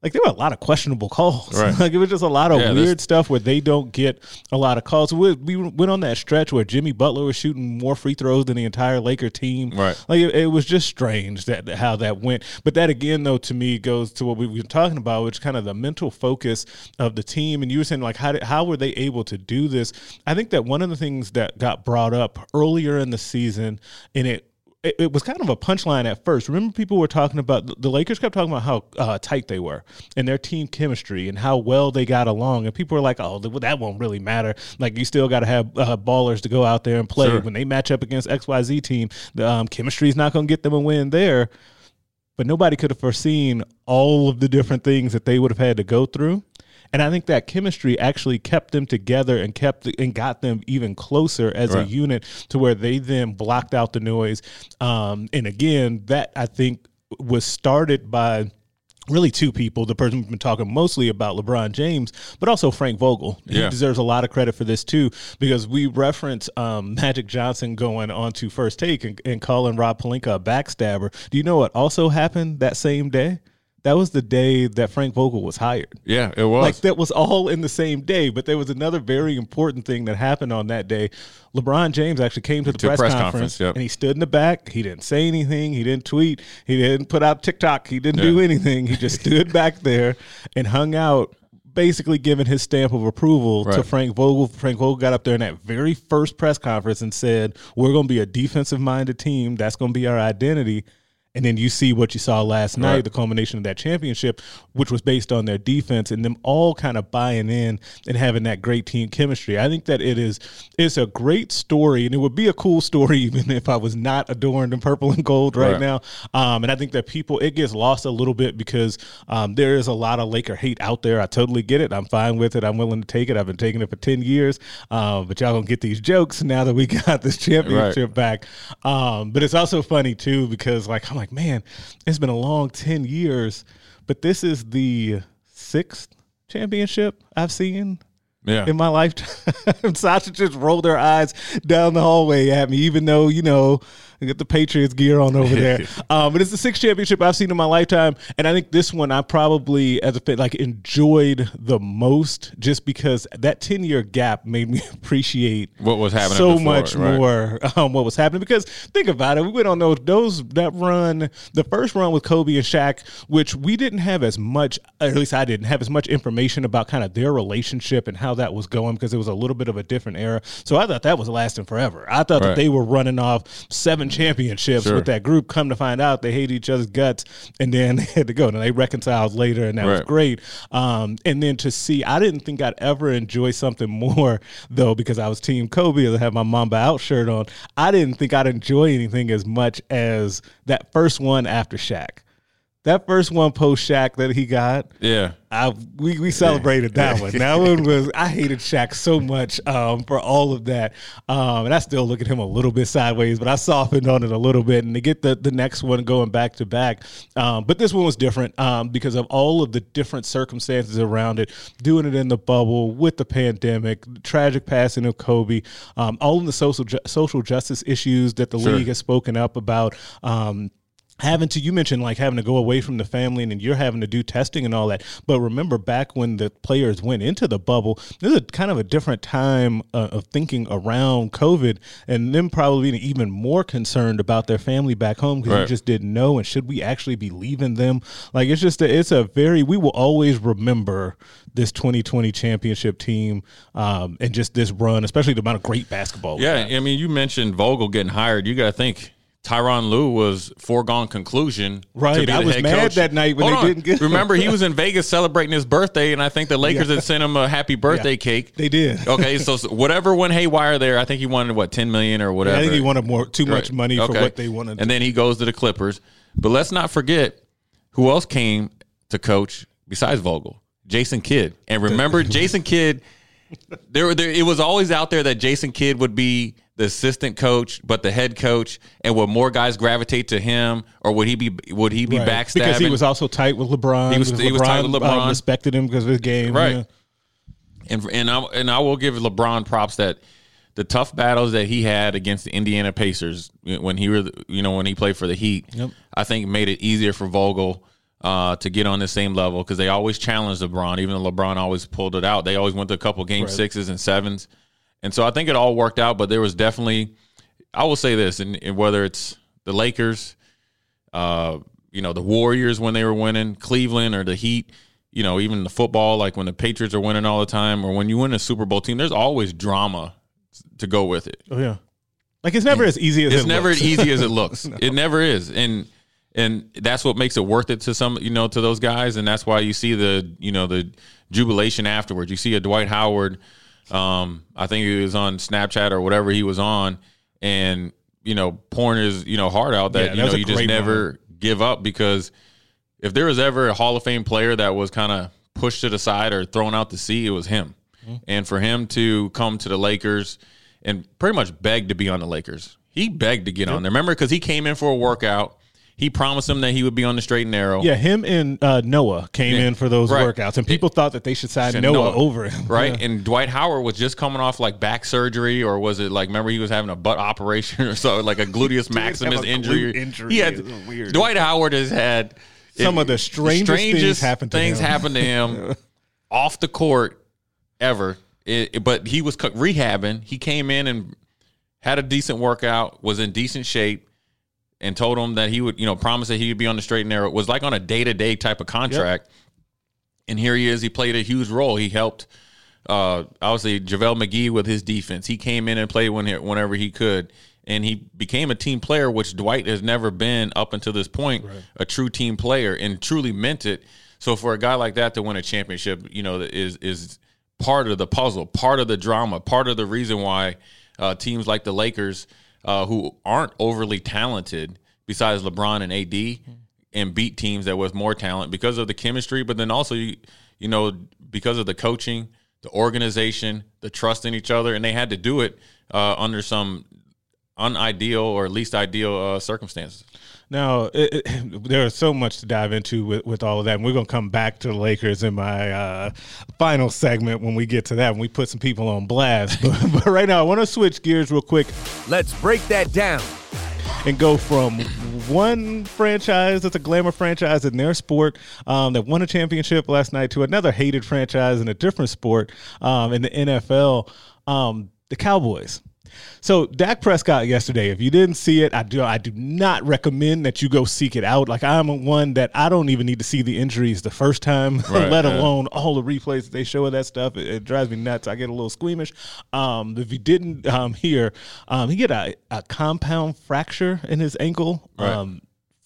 Like there were a lot of questionable calls. Right. like it was just a lot of Yeah, weird stuff where they don't get a lot of calls. We, we went on that stretch where Jimmy Butler was shooting more free throws than the entire Laker team. Right. Like it, it was just strange that how that went. But that again, though, to me goes to what we were talking about, which kind of the mental focus of the team. And you were saying like how did, how were they able to do this? I think that one of the things that got brought up earlier in the season, and it it, it was kind of a punchline at first. Remember, people were talking about the Lakers kept talking about how uh, tight they were and their team chemistry and how well they got along. And people were like, "Oh, th- that won't really matter. Like, you still got to have uh, ballers to go out there and play. Sure. When they match up against X Y Z team, the um, chemistry is not going to get them a win there." But nobody could have foreseen all of the different things that they would have had to go through. And I think that chemistry actually kept them together and kept and got them even closer as a unit to where they then blocked out the noise. Um, and again, that I think was started by really two people. The person we've been talking mostly about, LeBron James, but also Frank Vogel. He deserves a lot of credit for this too, because we reference um, Magic Johnson going on to first take and, and calling Rob Pelinka a backstabber. Do you know what also happened that same day? That was the day that Frank Vogel was hired. Yeah, it was. Like that was all in the same day, but there was another very important thing that happened on that day. LeBron James actually came to the To press, press conference, conference, yep. and he stood in the back. He didn't say anything. He didn't tweet. He didn't put out TikTok. He didn't do anything. He just stood back there and hung out, basically giving his stamp of approval to Frank Vogel. Frank Vogel got up there in that very first press conference and said, "We're going to be a defensive minded team. That's going to be our identity." And then you see what you saw last night, Right. the culmination of that championship, which was based on their defense and them all kind of buying in and having that great team chemistry. I think that it is it's a great story, and it would be a cool story even if I was not adorned in purple and gold right, Right. now. Um, and I think that people it gets lost a little bit because um, there is a lot of Laker hate out there. I totally get it. I'm fine with it. I'm willing to take it. I've been taking it for ten years. Um, but y'all gonna get these jokes now that we got this championship back. Um, but it's also funny too because like I'm like, man, it's been a long ten years, but this is the sixth championship I've seen yeah. in my lifetime. Sasha just rolled her eyes down the hallway at me, even though, you know, I got the Patriots gear on over there. um, but it's the sixth championship I've seen in my lifetime. And I think this one I probably, as a fan, like enjoyed the most just because that 10 year gap made me appreciate What was happening so before, much right. more um, what was happening. Because think about it, we went on those, those, that run, the first run with Kobe and Shaq, which we didn't have as much, at least I didn't have as much information about kind of their relationship and how that was going because it was a little bit of a different era. So I thought that was lasting forever. I thought that they were running off seven championships Sure. with that group. Come to find out, they hate each other's guts, and then they had to go. And they reconciled later, and that was great. Um, and then to see, I didn't think I'd ever enjoy something more though because I was Team Kobe. as I had my Mamba out shirt on. I didn't think I'd enjoy anything as much as that first one after Shaq. That first one post Shaq that he got. yeah. I we, we celebrated that one. That one was I hated Shaq so much um, for all of that, um, and I still look at him a little bit sideways, but I softened on it a little bit. And to get the the next one going back to back, um, but this one was different um, because of all of the different circumstances around it. Doing it in the bubble with the pandemic, the tragic passing of Kobe, um, all of the social ju- social justice issues that the Sure. league has spoken up about. Having to you mentioned like having to go away from the family and then you're having to do testing and all that but remember back when the players went into the bubble this is a kind of a different time uh, of thinking around covid and them probably even more concerned about their family back home because you just didn't know and should we actually be leaving them like it's just a, it's a very we will always remember this 2020 championship team um, and just this run especially the amount of great basketball Yeah. I mean, you mentioned Vogel getting hired. You got to think Tyronn Lue was foregone conclusion. Right, I was mad coach. that night when Hold they on. didn't get. Remember, he was in Vegas celebrating his birthday, and I think the Lakers Yeah. had sent him a happy birthday Yeah. cake. They did. Okay, so, so whatever went haywire there, I think he wanted what ten million or whatever. I think he wanted more, too much Right. money for what they wanted. And then he goes to the Clippers. But let's not forget who else came to coach besides Vogel? Jason Kidd. And remember, Jason Kidd. There, there, it was always out there that Jason Kidd would be the assistant coach, but the head coach, and would more guys gravitate to him, or would he be would he be Right. backstabbing? because he was also tight with LeBron. He was- he was tight with LeBron. respected him because of his game. Right. yeah. and and I and I will give LeBron props that the tough battles that he had against the Indiana Pacers when he were you know when he played for the Heat, Yep. I think made it easier for Vogel uh, to get on the same level because they always challenged LeBron, even though LeBron always pulled it out. They always went to a couple game Right. sixes and sevens, and so I think it all worked out. But there was definitely, I will say this, and, and whether it's the Lakers, uh, you know, the Warriors when they were winning, Cleveland or the Heat, you know, even the football, like when the Patriots are winning all the time, or when you win a Super Bowl team, there's always drama to go with it. Oh yeah. Like it's never as easy as It's it never as easy as it looks. It never is, and and that's what makes it worth it to some, you know, to those guys, and that's why you see the, you know, the jubilation afterwards. You see a Dwight Howard, um, I think he was on Snapchat or whatever he was on, and you know, pouring his, you know, heart out that Yeah, you know you just never moment. give up because if there was ever a Hall of Fame player that was kind of pushed to the side or thrown out to sea, it was him. Mm-hmm. And for him to come to the Lakers and pretty much beg to be on the Lakers, he begged to get on there. Remember, because he came in for a workout, he promised him that he would be on the straight and narrow. Yeah, him and uh, Noah came Yeah. in for those Right. workouts, and people thought that they should sign Noah, Noah. over him. Right, Yeah. and Dwight Howard was just coming off like back surgery, or was it like remember he was having a butt operation or so, like a gluteus maximus have a injury. glute injury. He had weird. Dwight Howard has had Some of the strangest things happened to things him. happened to him off the court ever. It- it- but he was rehabbing. He came in and had a decent workout, was in decent shape, and told him that he would, you know, promise that he would be on the straight and narrow. It was like on a day to day type of contract. And here he is. He played a huge role. He helped, uh, obviously, JaVale McGee with his defense. He came in and played when, whenever he could. And he became a team player, which Dwight has never been up until this point, a true team player and truly meant it. So for a guy like that to win a championship, you know, is is part of the puzzle, part of the drama, part of the reason why uh, teams like the Lakers, uh, who aren't overly talented, besides LeBron and AD, and beat teams that was more talent because of the chemistry, but then also you, you know because of the coaching, the organization, the trust in each other, and they had to do it uh, under some unideal or least ideal uh, circumstances. Now, it, it, there is so much to dive into with, with all of that. And we're going to come back to the Lakers in my uh, final segment when we get to that, and we put some people on blast. But, but right now, I want to switch gears real quick Let's break that down. and go from one franchise that's a glamour franchise in their sport um, that won a championship last night to another hated franchise in a different sport um, in the NFL, um, the Cowboys. So Dak Prescott yesterday, if you didn't see it, I do I do not recommend that you go seek it out. Like I'm one that I don't even need to see the injuries the first time, Right, let yeah. alone all the replays that they show of that stuff. It, it drives me nuts. I get a little squeamish. Um, if you didn't um, hear, um, he get a, a compound fracture in his ankle. Right.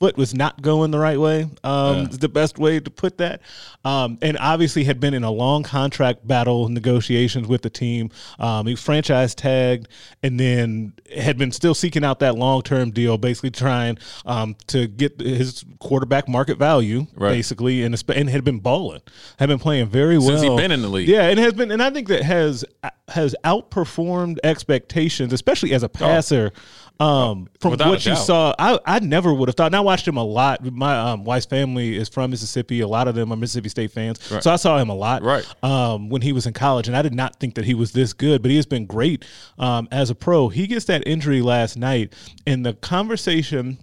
Foot was not going the right way. Um, Yeah. is the best way to put that. Um, and obviously had been in a long contract battle negotiations with the team. Um, he was franchise tagged and then had been still seeking out that long term deal, basically trying um, to get his quarterback market value, Right. basically, and, and had been balling, had been playing very well Since he been in the league. Yeah, and has been, and I think that has has outperformed expectations, especially as a passer. Um, from. Without what you saw, I, I never would have thought. And I watched him a lot. My um, wife's family is from Mississippi. A lot of them are Mississippi State fans, so I saw him a lot. Right. Um, when he was in college, and I did not think that he was this good, but he has been great um, as a pro. He gets that injury last night, and the conversation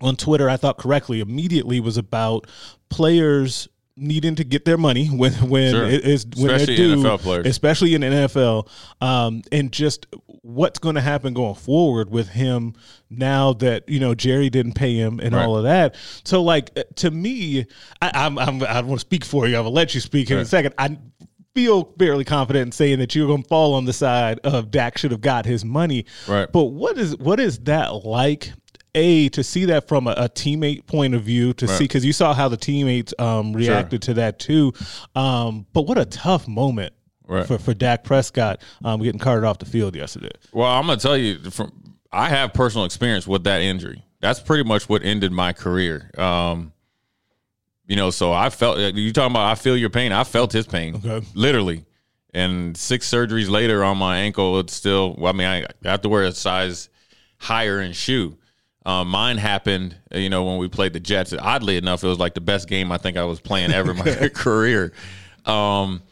on Twitter, I thought correctly, immediately was about players needing to get their money when when Sure. it is when they're Especially due, NFL players. especially in the NFL, um, and just what's going to happen going forward with him now that you know Jerry didn't pay him and Right. all of that. So, like uh, to me, I, I'm, I'm I want to speak for you. I will let you speak in a second. I feel fairly confident in saying that you're going to fall on the side of Dak should have got his money. Right. But what is what is that like? a to see that from a, a teammate point of view to Right. see because you saw how the teammates um, reacted to that too. Um, but what a tough moment Right. for for Dak Prescott um, getting carted off the field yesterday. Well, I'm gonna tell you from I have personal experience with that injury. That's pretty much what ended my career. Um, you know, so I felt you talking about I feel your pain. I felt his pain, Okay. literally. And six surgeries later on my ankle, it's still. Well, I mean, I have to wear a size higher in shoe. Um, mine happened, you know, when we played the Jets. Oddly enough, it was like the best game I think I was playing ever in my career. Um,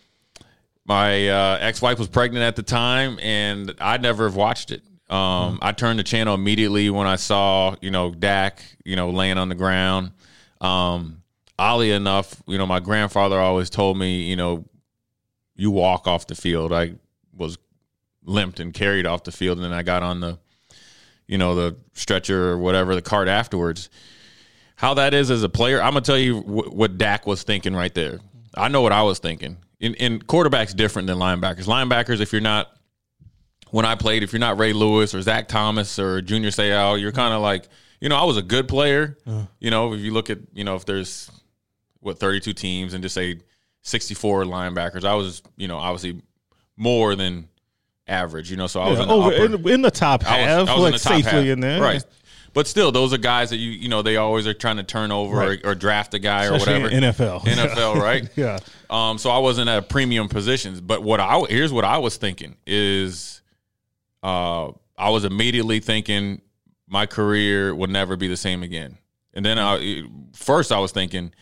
my uh, ex-wife was pregnant at the time and i never have watched it. Um, i turned the channel immediately when i saw you know dak you know laying on the ground. Um, oddly enough you know my grandfather always told me you know you walk off the field. I was limped and carried off the field and then i got on the you know the stretcher or whatever the cart afterwards. How that is as a player, I'm gonna tell you wh- what Dak was thinking right there. I know what I was thinking. In, in quarterbacks different than linebackers. Linebackers, if you're not when I played, if you're not Ray Lewis or Zach Thomas or Junior Seau, you're kind of like, you know, I was a good player. Uh-huh. You know, if you look at, you know, if there's what 32 teams and just say 64 linebackers, I was, you know, obviously more than average. You know, so I was Yeah, in the over upper- in, in the top I was- half, I was in like the top safely half. in there, right? But still, those are guys that you you know they always are trying to turn over Right. or, or draft a guy or whatever. in NFL. NFL, right? Yeah. Um, so I wasn't at premium positions, but what I here's what I was thinking is, uh, I was immediately thinking my career would never be the same again. And then I first I was thinking,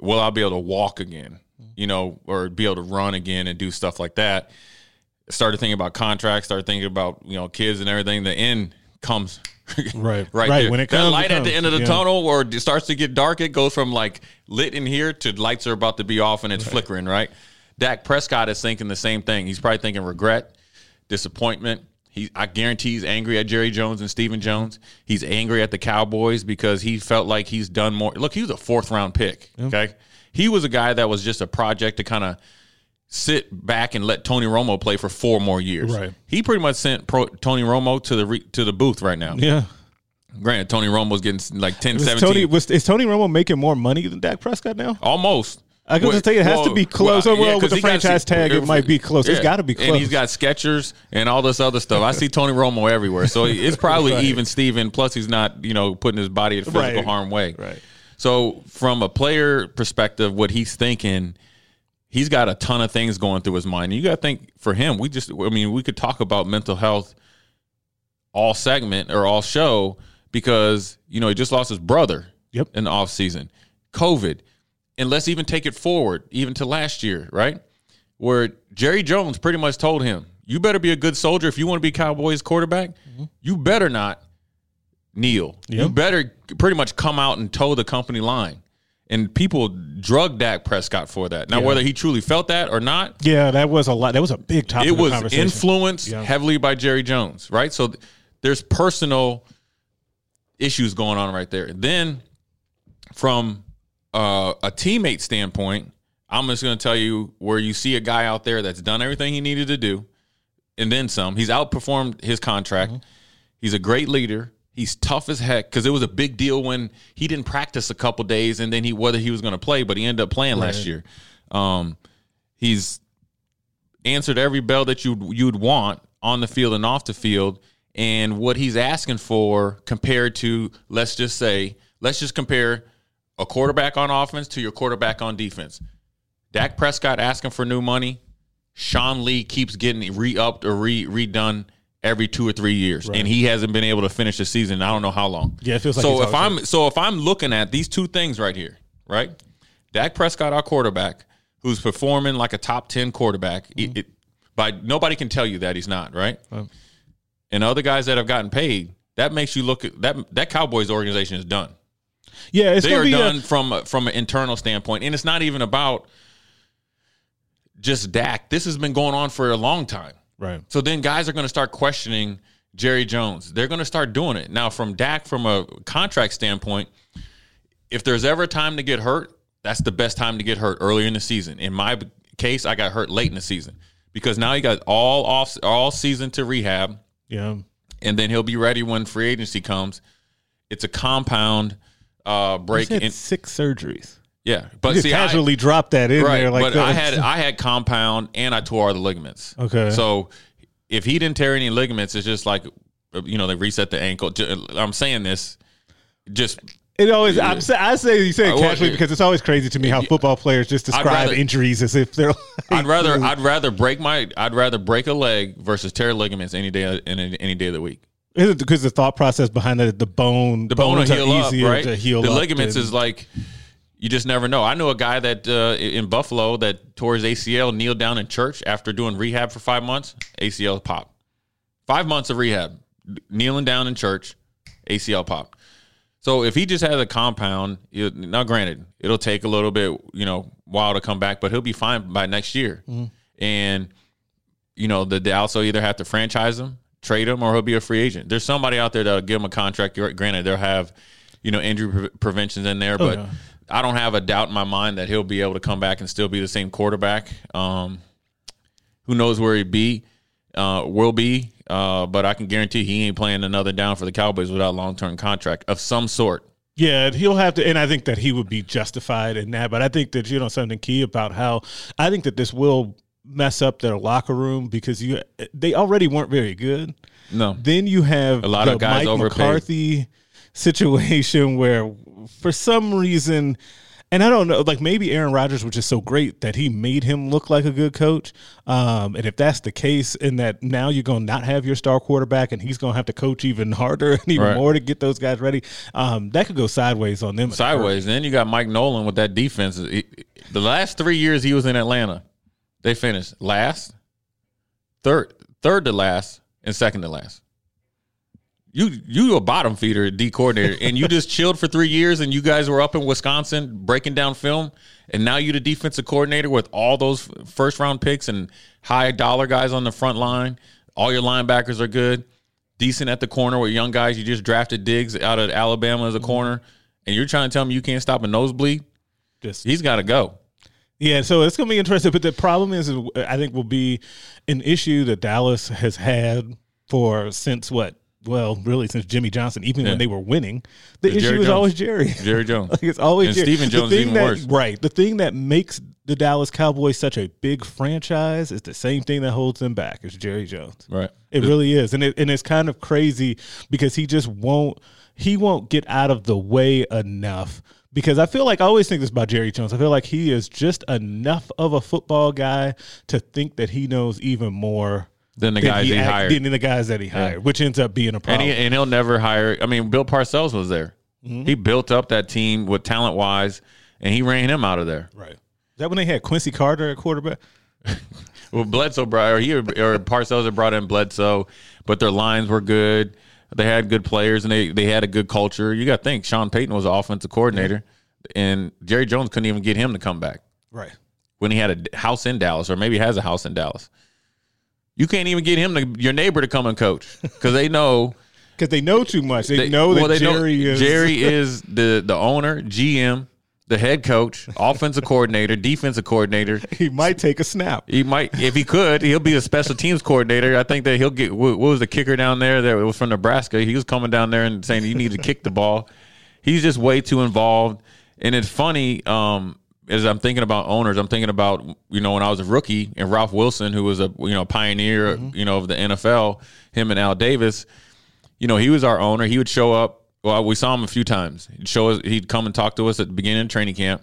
will I be able to walk again? You know, or be able to run again and do stuff like that. Started thinking about contracts. Started thinking about you know kids and everything. The end comes Right. right, Right, when it that comes, it light at the end of the Yeah. tunnel, or it starts to get dark, it goes from like lit in here to lights are about to be off and it's flickering. Right. Dak Prescott is thinking the same thing. He's probably thinking regret, disappointment. He, I guarantee he's angry at Jerry Jones and Stephen Jones. He's angry at the Cowboys because he felt like he's done more. Look, he was a fourth round pick. Okay, he was a guy that was just a project to kind of sit back and let Tony Romo play for four more years. Right. He pretty much sent pro, Tony Romo to the re, to the booth right now. Yeah. Granted, Tony Romo's getting like 10, Was 17. Tony was is Tony Romo making more money than Dak Prescott now? Almost. I can just tell you, it has to be close. Oh, well, with the he got- franchise tag, it might be close. It's gotta be And he's got Skechers and all this other stuff. I see Tony Romo everywhere, so it's probably Right. even Steven. Plus, he's not you know putting his body at physical Right. harm way. Right. So, from a player perspective, what he's thinking, he's got a ton of things going through his mind. You got to think for him. We just, I mean, we could talk about mental health all segment or all show because you know he just lost his brother Yep. in the off season, COVID, and let's even take it forward even to last year, right? Where Jerry Jones pretty much told him, "You better be a good soldier if you want to be Cowboys quarterback. You better not kneel. You better pretty much come out and toe the company line." And people drug Dak Prescott for that. Now, Yeah. whether he truly felt that or not, Yeah, that was a lot. That was a big topic. it was influenced Yeah. heavily by Jerry Jones, right? So th- there's personal issues going on right there. Then from uh, a teammate standpoint, I'm just going to tell you where you see a guy out there that's done everything he needed to do and then some. He's outperformed his contract. He's a great leader. He's tough as heck because it was a big deal when he didn't practice a couple days and then he whether he was going to play, but he ended up playing last year. Um, he's answered every bell that you you'd want on the field and off the field. And what he's asking for compared to let's just say let's just compare a quarterback on offense to your quarterback on defense. Dak Prescott asking for new money. Sean Lee keeps getting re-upped or re redone every two or three years, and he hasn't been able to finish the season. I don't know how long. Yeah, it feels like so. If I'm so if I'm looking at these two things right here, right? Dak Prescott, our quarterback, who's performing like a top ten quarterback. Mm-hmm. It, it- by nobody can tell you that he's not right. And other guys that have gotten paid, that makes you look at that. That Cowboys organization is done Yeah, it's they are be a- done from from an internal standpoint, and it's not even about just Dak. This has been going on for a long time. Right. So then guys are going to start questioning Jerry Jones. They're going to start doing it now. From Dak, from a contract standpoint, if there's ever a time to get hurt, that's the best time to get hurt earlier in the season. In my case, I got hurt late in the season because now he got all off all season to rehab Yeah. and then he'll be ready when free agency comes. It's a compound uh, break. He's had In, six surgeries. Yeah, but You see, I- casually drop that in right, there like but that. I had I had compound and I tore all the ligaments. Okay. so if he didn't tear any ligaments, it's just like you know they reset the ankle. I'm saying this just It always. I'm, I say you say it casually because it's always crazy to me how football players just describe rather- injuries as if they're. Like, I'd rather I'd rather break my I'd rather break a leg versus tear ligaments any day in any day of the week. Is it because the thought process behind it, the bone, The bone will are heal up, easier right? to heal the up ligaments is like you just never know. I know a guy that uh, in Buffalo that tore his ACL, kneeled down in church after doing rehab for five months. ACL pop. Five months of rehab, kneeling down in church, ACL pop. So if he just has a compound, you- now granted, it'll take a little bit, you know, while to come back, but he'll be fine by next year. And you know, the Dallas will either have to franchise him, trade him, or he'll be a free agent. There's somebody out there that'll give him a contract. Granted, they'll have, you know, injury pre- preventions in there, but yeah. I don't have a doubt in my mind that he'll be able to come back and still be the same quarterback. Um, who knows where he'd be, uh, will be, uh, but I can guarantee he ain't playing another down for the Cowboys without a long term contract of some sort. Yeah, he'll have to, and I think that he would be justified in that. But I think that you know something key about how I think that this will mess up their locker room because you they already weren't very good. No, Then you have A lot the of guys Mike overpaid. McCarthy situation where, for some reason, and I don't know, like maybe Aaron Rodgers was just so great that he made him look like a good coach. Um, and if that's the case, in that now you're going to not have your star quarterback, and he's going to have to coach even harder and even Right. more to get those guys ready, um, that could go sideways on them. sideways. Then you got Mike Nolan with that defense. He- The last three years he was in Atlanta, they finished last, third, third to last, and second to last. You you a bottom feeder D coordinator, and you just chilled for three years, and you guys were up in Wisconsin breaking down film, and now you're the defensive coordinator with all those first round picks and high dollar guys on the front line. All your linebackers are good, decent at the corner with young guys. You just drafted Diggs out of Alabama as a mm-hmm. corner, and you're trying to tell me you can't stop a nosebleed. Just He's got to go. Yeah, so it's going to be interesting. But the problem is, is, I think will be an issue that Dallas has had for since what? Well, really since Jimmy Johnson, even Yeah. when they were winning, the It's issue Jerry is Jones. always Jerry. Jerry Jones. like it's always And Jerry. Stephen Jones even that- worse. Right. The thing that makes the Dallas Cowboys such a big franchise is the same thing that holds them back. Is Jerry Jones. Right. It really is, and it and it's kind of crazy because he just won't he won't get out of the way enough. Because I feel like I always think this about Jerry Jones. I feel like he is just enough of a football guy to think that he knows even more Then the than guys he, act- hired. than the guys that he hired, which ends up being a and, problem. he, and he'll never hire. I mean, Bill Parcells was there. Mm-hmm. He built up that team with talent wise, and he ran him out of there. right? Is that when they had Quincy Carter at quarterback? Well, Bledsoe brought, or he or Parcells had brought in Bledsoe, but their lines were good. They had good players, and they they had a good culture. You got to think Sean Payton was offensive coordinator, and Jerry Jones couldn't even get him to come back Right. when he had a house in Dallas, or maybe has a house in Dallas. You can't even get him to your neighbor to come and coach because they know Because they know too much. They, They- know that well, they know Jerry is Jerry is the the owner, GM, the head coach, offensive coordinator, defensive coordinator. he might take a snap. He might, if he could, he'll be a special teams coordinator. I think that he'll get. What what was the kicker down there that was from Nebraska? He was coming down there and saying you need to kick the ball. He's just way too involved, and it's funny. Um, as I'm thinking about owners, I'm thinking about you know when I was a rookie and Ralph Wilson, who was a you know pioneer, mm-hmm. you know of the NFL. Him and Al Davis you know, he was our owner. He would show up. Well, we saw him a few times. He'd show us. He'd come and talk to us at the beginning of training camp.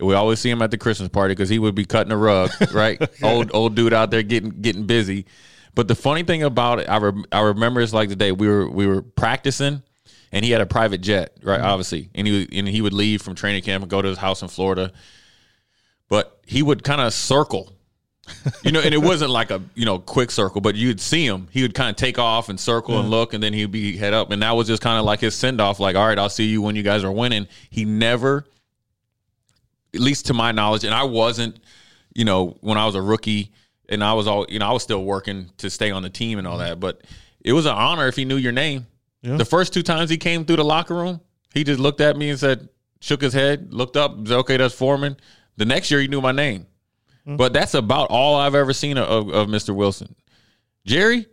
We always see him at the Christmas party because he would be cutting a rug, right? old old dude out there getting getting busy. But the funny thing about it, I re- I remember it's like the day we were we were practicing, and he had a private jet, right? Mm-hmm. Obviously, and he would, and he would leave from training camp and go to his house in Florida. But he would kind of circle you know, and it wasn't like a you know quick circle, but you'd see him. He would kind of take off and circle and look, and then he'd be head up, and that was just kind of like his send off. Like, all right, I'll see you when you guys are winning. He never, at least to my knowledge, and I wasn't, you know, when I was a rookie, and I was all, you know, I was still working to stay on the team and all mm-hmm. that, but it was an honor if he knew your name. Yeah. The first two times he came through the locker room, he just looked at me and said, shook his head, looked up, said, okay, that's Foreman. The next year he knew my name. Hmm. But that's about all I've ever seen of, of Mr. Wilson. Jerry,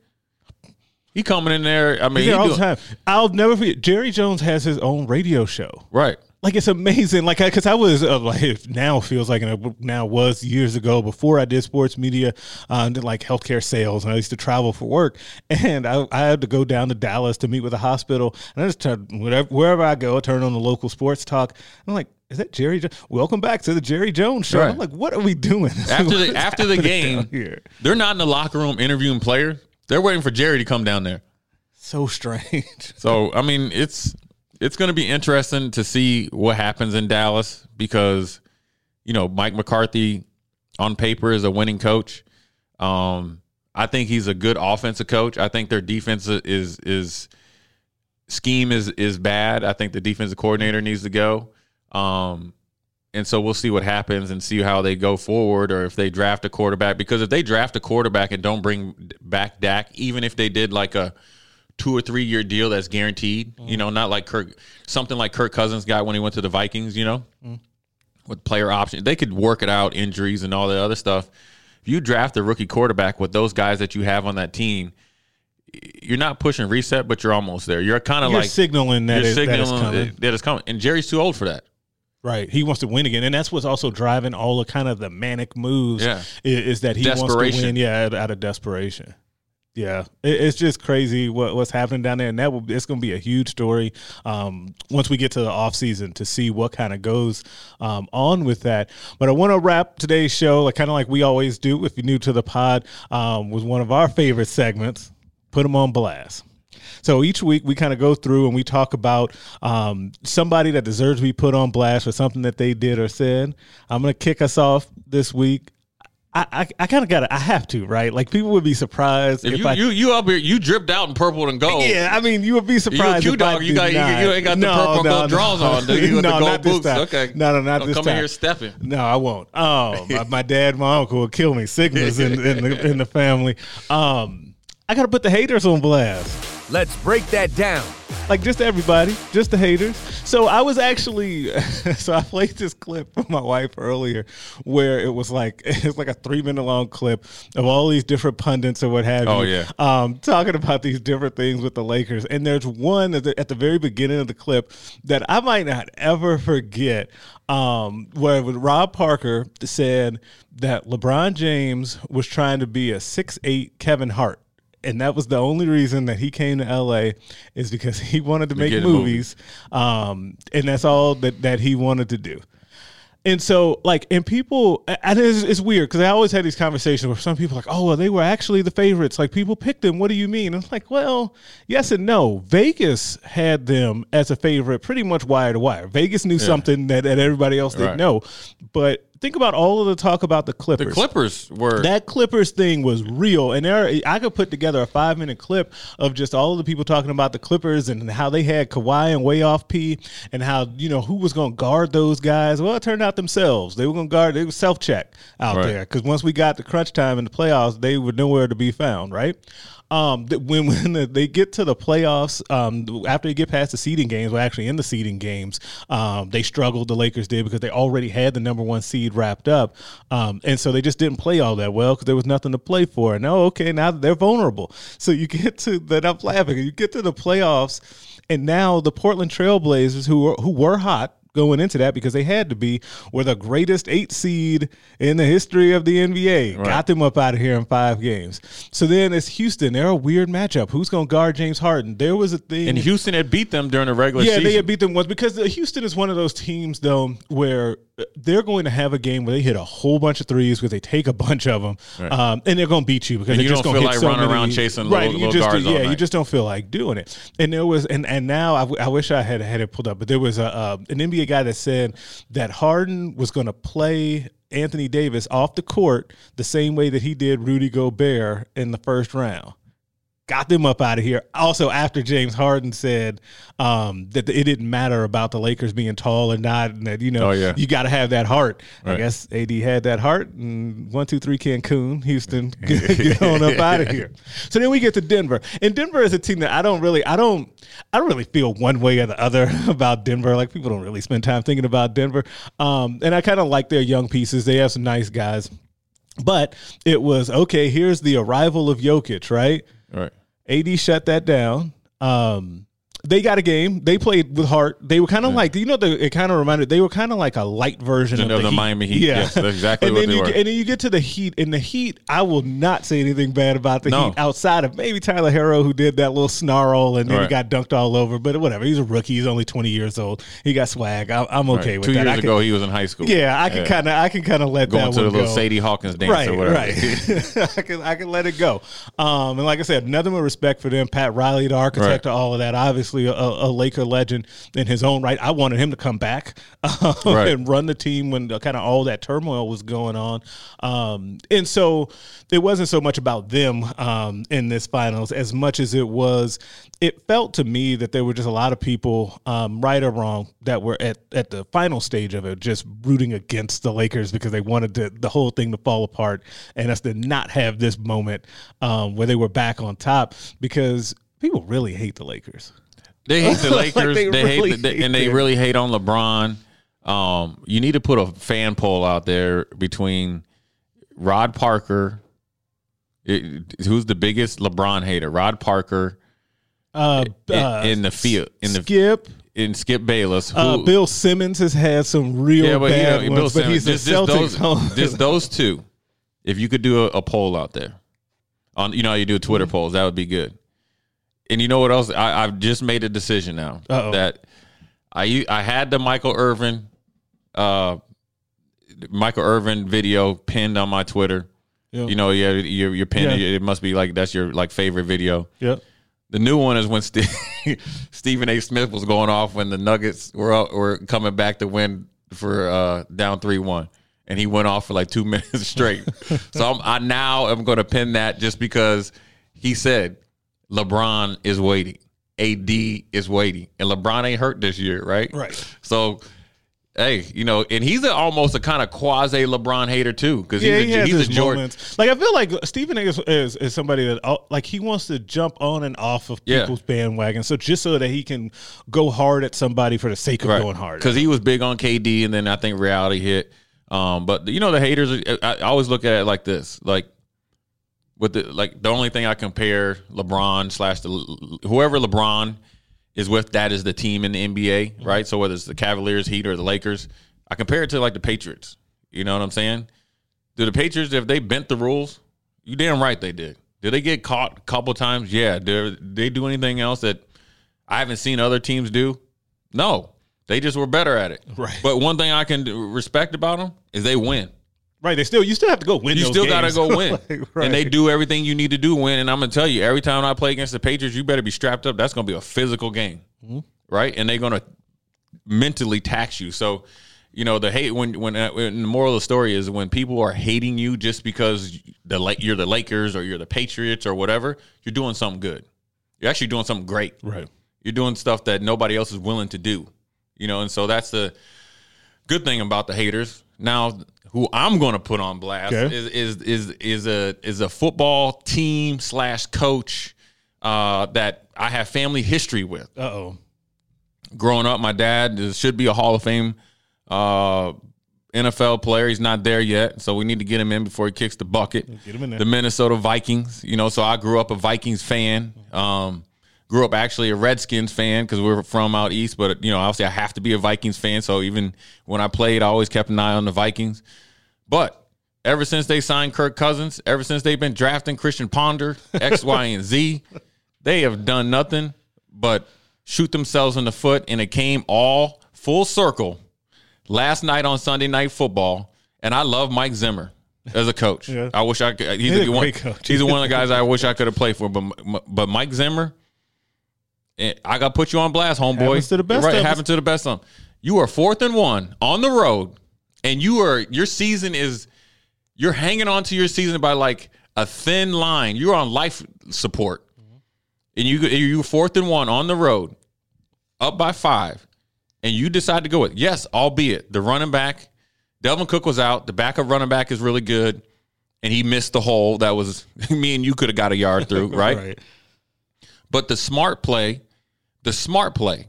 He coming in there. I mean, he the doing-. I'll never forget. Jerry Jones has his own radio show. right. Like it's amazing. Like because I was uh, like it now feels like and it now was years ago before I did sports media, uh, and did like healthcare sales, and I used to travel for work, and I, I had to go down to Dallas to meet with a hospital, and I just turned whatever wherever I go, I turn on the local sports talk. I'm like, is that Jerry? Jo- Welcome back to the Jerry Jones show. Right. I'm like, what are we doing After the after the game, here? they're not in the locker room interviewing players. They're waiting for Jerry to come down there. So strange. So I mean, it's it's going to be interesting to see what happens in Dallas because you know Mike McCarthy on paper is a winning coach. Um, I think he's a good offensive coach. I think their defense is is scheme is is bad. I think the defensive coordinator needs to go. Um, and so we'll see what happens and see how they go forward or if they draft a quarterback. Because if they draft a quarterback and don't bring back Dak, even if they did like a two or three year deal that's guaranteed, you mm-hmm. know, not like Kirk, something like Kirk Cousins got when he went to the Vikings, you know, mm-hmm. with player option. They could work it out, injuries and all the other stuff. If you draft a rookie quarterback with those guys that you have on that team, you're not pushing reset, but you're almost there. You're kind of like signaling that, you're it, that it's coming. that it's coming. And Jerry's too old for that. Right. He wants to win again. And that's what's also driving all the kind of the manic moves Yeah. is, is that he wants to win, yeah, out, out of desperation. Yeah, it, it's just crazy what, what's happening down there, and that will it's going to be a huge story um, once we get to the off season to see what kind of goes um, on with that. But I want to wrap today's show, like kind of like we always do. If you're new to the pod, um, with one of our favorite segments, put them on blast. So each week we kind of go through and we talk about um, somebody that deserves to be put on blast for something that they did or said. I'm going to kick us off this week. I, I, I kind of got to, I have to, right? Like people would be surprised If if you, I. you you up here, you dripped out in purple and gold. yeah, I mean, you would be You surprised. I dog. You got you, not. you ain't got the No, purple no, gold no. draws on. Do you no, the not gold this time. Okay. No, no, not Don't this come time. in here stepping. No, I won't. Oh, my- my dad, my uncle will kill me. Sickness in, in the in the family. Um, I got to put the haters on blast. Let's break that down. like just everybody, just the haters. So I was actually, so I played this clip for my wife earlier, where it was like it's like a three minute long clip of all these different pundits or what have Oh, you, yeah. um, talking about these different things with the Lakers. And there's one at the, at the very beginning of the clip that I might not ever forget, um, where Rob Parker said that LeBron James was trying to be a six eight Kevin Hart and that was the only reason that he came to LA is because he wanted to make a movie. movies, um, and that's all that that he wanted to do. And so, like, and people, and it's, it's weird because I always had these conversations where some people are like, oh, well, they were actually the favorites. Like, people picked them. What do you mean? And it's like, well, yes and no. Vegas had them as a favorite pretty much wire to wire. Vegas knew something that, that everybody else didn't Right. know. But think about all of the talk about the Clippers. The Clippers. Were That Clippers thing was real, and there I could put together a five minute clip of just all of the people talking about the Clippers and how they had Kawhi and Playoff P, and how you know who was going to guard those guys. Well, it turned out themselves. They were going to guard. They were self check out Right. there because once we got to crunch time in the playoffs, they were nowhere to be found. Right. Um, when when they get to the playoffs, um, after they get past the seeding games, well, actually in the seeding games, um, they struggled. The Lakers did because they already had the number one seed wrapped up, um, and so they just didn't play all that well because there was nothing to play for. And oh, okay, now they're vulnerable. So you get to that. I'm laughing. You get to the playoffs, and now the Portland Trailblazers, who were, who were hot going into that because they had to be, were the greatest eight seed in the history of the NBA. Got them up out of here in five games. So then it's Houston. They're a weird matchup. Who's going to guard James Harden? There was a thing. and Houston had beat them during the regular yeah, season. they had beat them once because Houston is one of those teams though where they're going to have a game where they hit a whole bunch of threes because they take a bunch of them, um, and they're going to beat you because you just don't going to feel like so running many- around chasing right. little- little just guards all yeah, you just don't feel like doing it. And there was and and now I, w- I wish I had had it pulled up, but there was a uh, an NBA guy that said that Harden was going to play. Anthony Davis off the court the same way that he did Rudy Gobert in the first round got them up out of here. Also, after James Harden said um, that it didn't matter about the Lakers being tall or not, and that you know Oh, yeah. you got to have that heart. I guess AD had that heart. And one, two, three, Cancun, Houston, get, get on up out of here. So then we get to Denver, and Denver is a team that I don't really, I don't, I don't really feel one way or the other about Denver. Like people don't really spend time thinking about Denver, um, and I kind of like their young pieces. They have some nice guys. But it was okay. Here's the arrival of Jokic, right? right. AD shut that down. Um, they got a game. They played with heart. They were kind of yeah. like you know. The, it kind of reminded. They were kind of like a light version of, of the, the Miami Heat. Yeah, yes, exactly and what then they you were. Get, and then you get to the Heat. In the Heat, I will not say anything bad about the No. Heat outside of maybe Tyler Herro, who did that little snarl and then he got dunked all over. But whatever. He's a rookie. He's only twenty years old. He got swag. I, I'm okay Right. with Two that. years I can- ago, he was in high school. yeah, I can kind of. I can kind of let that go. going that to the little go. Sadie Hawkins dance right, or whatever. Right, I can I can let it go. Um, and like I said, nothing but respect for them. Pat Riley, the architect Right. of all of that, obviously a, a Laker legend in his own right. I wanted him to come back um, Right. and run the team when kind of all that turmoil was going on. Um, and so it wasn't so much about them um, in this finals as much as it was. It felt to me that there were just a lot of people, um, right or wrong, that were at, at the final stage of it, just rooting against the Lakers because they wanted to, the whole thing to fall apart and us to not have this moment um, where they were back on top because people really hate the Lakers. They hate the Like, Lakers. they they really hate, the, hate and they really hate on LeBron. Um, you need to put a fan poll out there between Rob Parker, it- who's the biggest LeBron hater, Rob Parker, Uh, in, uh, in the field, in the Skip. in Skip Bayless. Who, Uh, Bill Simmons has had some real yeah, but bad yeah, ones, Bill but Simmons. he's a Just, just Celtics those, just those two. If you could do a, a poll out there, on you know how you do Twitter Mm-hmm. polls, that would be good. And you know what else? I, I've just made a decision now Uh-oh. that I I had the Michael Irvin, uh, Michael Irvin video pinned on my Twitter. Yeah. You know, yeah, your your pin. Yeah. It must be like that's your like favorite video. Yep. The new one is when Ste Stephen A. Smith was going off when the Nuggets were up, were coming back to win for uh, down three one, and he went off for like two minutes straight. so I'm, I now am going to pin that just because he said LeBron is waiting, AD is waiting, and LeBron ain't hurt this year, right? Right. So. Hey, you know, and he's a, almost a kind of quasi LeBron hater too, because Yeah, he's, he a, he's a Jordan. moments. Like I feel like Stephen is, is, is somebody that uh, like he wants to jump on and off of Yeah. people's bandwagon. So just so that he can go hard at somebody for the sake of going hard. because he was big on KD, and then I think reality hit. Um, but you know the haters. I, I always look at it like this: like with the like the only thing I compare LeBron slash the whoever LeBron is with, that is the team in the NBA, Mm-hmm. right? So whether it's the Cavaliers, Heat, or the Lakers, I compare it to like the Patriots. You know what I'm saying? Do the Patriots, if they bent the rules, you damn right they did. Did they get caught a couple times? Yeah. Did they do anything else that I haven't seen other teams do? No. They just were better at it. Right. But one thing I can respect about them is they win. Right. They still you still have to go win. You still got to go win. Like, right. And they do everything you need to do win. And I'm going to tell you, every time I play against the Patriots, you better be strapped up. That's going to be a physical game. Mm-hmm. Right? And they're going to mentally tax you. So, you know, the hate when when, uh, when the moral of the story is when people are hating you just because the you're the Lakers or you're the Patriots or whatever, you're doing something good. You're actually doing something great. Right. You're doing stuff that nobody else is willing to do. You know, and so that's the good thing about the haters. Now, who I'm going to put on blast Okay. is is is is a is a football team slash coach uh, that I have family history with. Uh oh. Growing up, my dad should be a Hall of Fame uh, NFL player. He's not there yet, so we need to get him in before he kicks the bucket. Get him in there. The Minnesota Vikings, you know, so I grew up a Vikings fan. Um, grew up actually a Redskins fan because we were from out east, but you know, obviously I have to be a Vikings fan. So even when I played, I always kept an eye on the Vikings. But ever since they signed Kirk Cousins, ever since they've been drafting Christian Ponder, X, Y, and Z, they have done nothing but shoot themselves in the foot, and it came all full circle last night on Sunday Night Football. And I love Mike Zimmer as a coach. Yeah. I wish I could. He's, He's a one. coach. He's one of the guys I wish I could have played for. But but Mike Zimmer, eh, I got to put you on blast, homeboy. Happens to the best Right, of happened to the best of them. You are fourth and one on the road, and you are your season is you're hanging on to your season by like a thin line. You're on life support, and you you fourth and one on the road, up by five, and you decide to go with yes, albeit the running back, Dalvin Cook was out. The backup running back is really good, and he missed the hole that was me and you could have got a yard through, right? Right. But the smart play, the smart play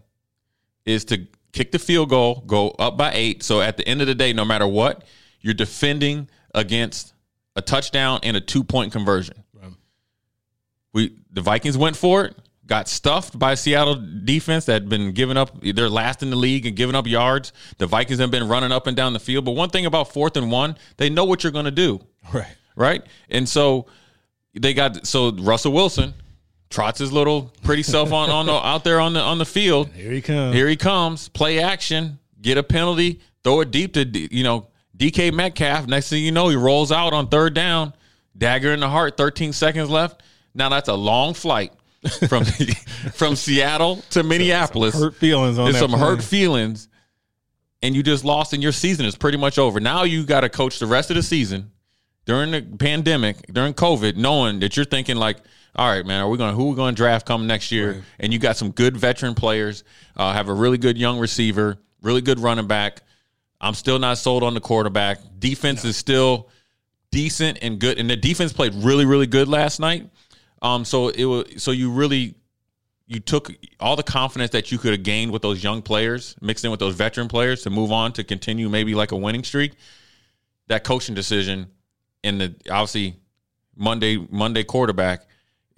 is to kick the field goal, go up by eight. So at the end of the day, no matter what, you're defending against a touchdown and a two point conversion. We the Vikings went for it, got stuffed by Seattle defense that had been giving up. They're last in the league and giving up yards. The Vikings have been running up and down the field. But one thing about fourth and one, they know what you're going to do. Right. Right. And so they got so Russell Wilson trots his little pretty self on on the, out there on the on the field. Here he comes. Here he comes. Play action. Get a penalty. Throw it deep to you know DK Metcalf. Next thing you know, he rolls out on third down. Dagger in the heart. 13 seconds left. Now that's a long flight from from Seattle to Minneapolis. hurt feelings on There's some hurt feelings, and you just lost, and your season is pretty much over. Now you got to coach the rest of the season during the pandemic, during COVID, knowing that you're thinking like, all right, man, are we going? to Who we going to draft come next year? And you got some good veteran players. Uh, have a really good young receiver, really good running back. I'm still not sold on the quarterback. Defense is still decent and good, and the defense played really, really good last night. Um, so it was so you really you took all the confidence that you could have gained with those young players, mixed in with those veteran players to move on to continue maybe like a winning streak. That coaching decision and the obviously Monday Monday quarterback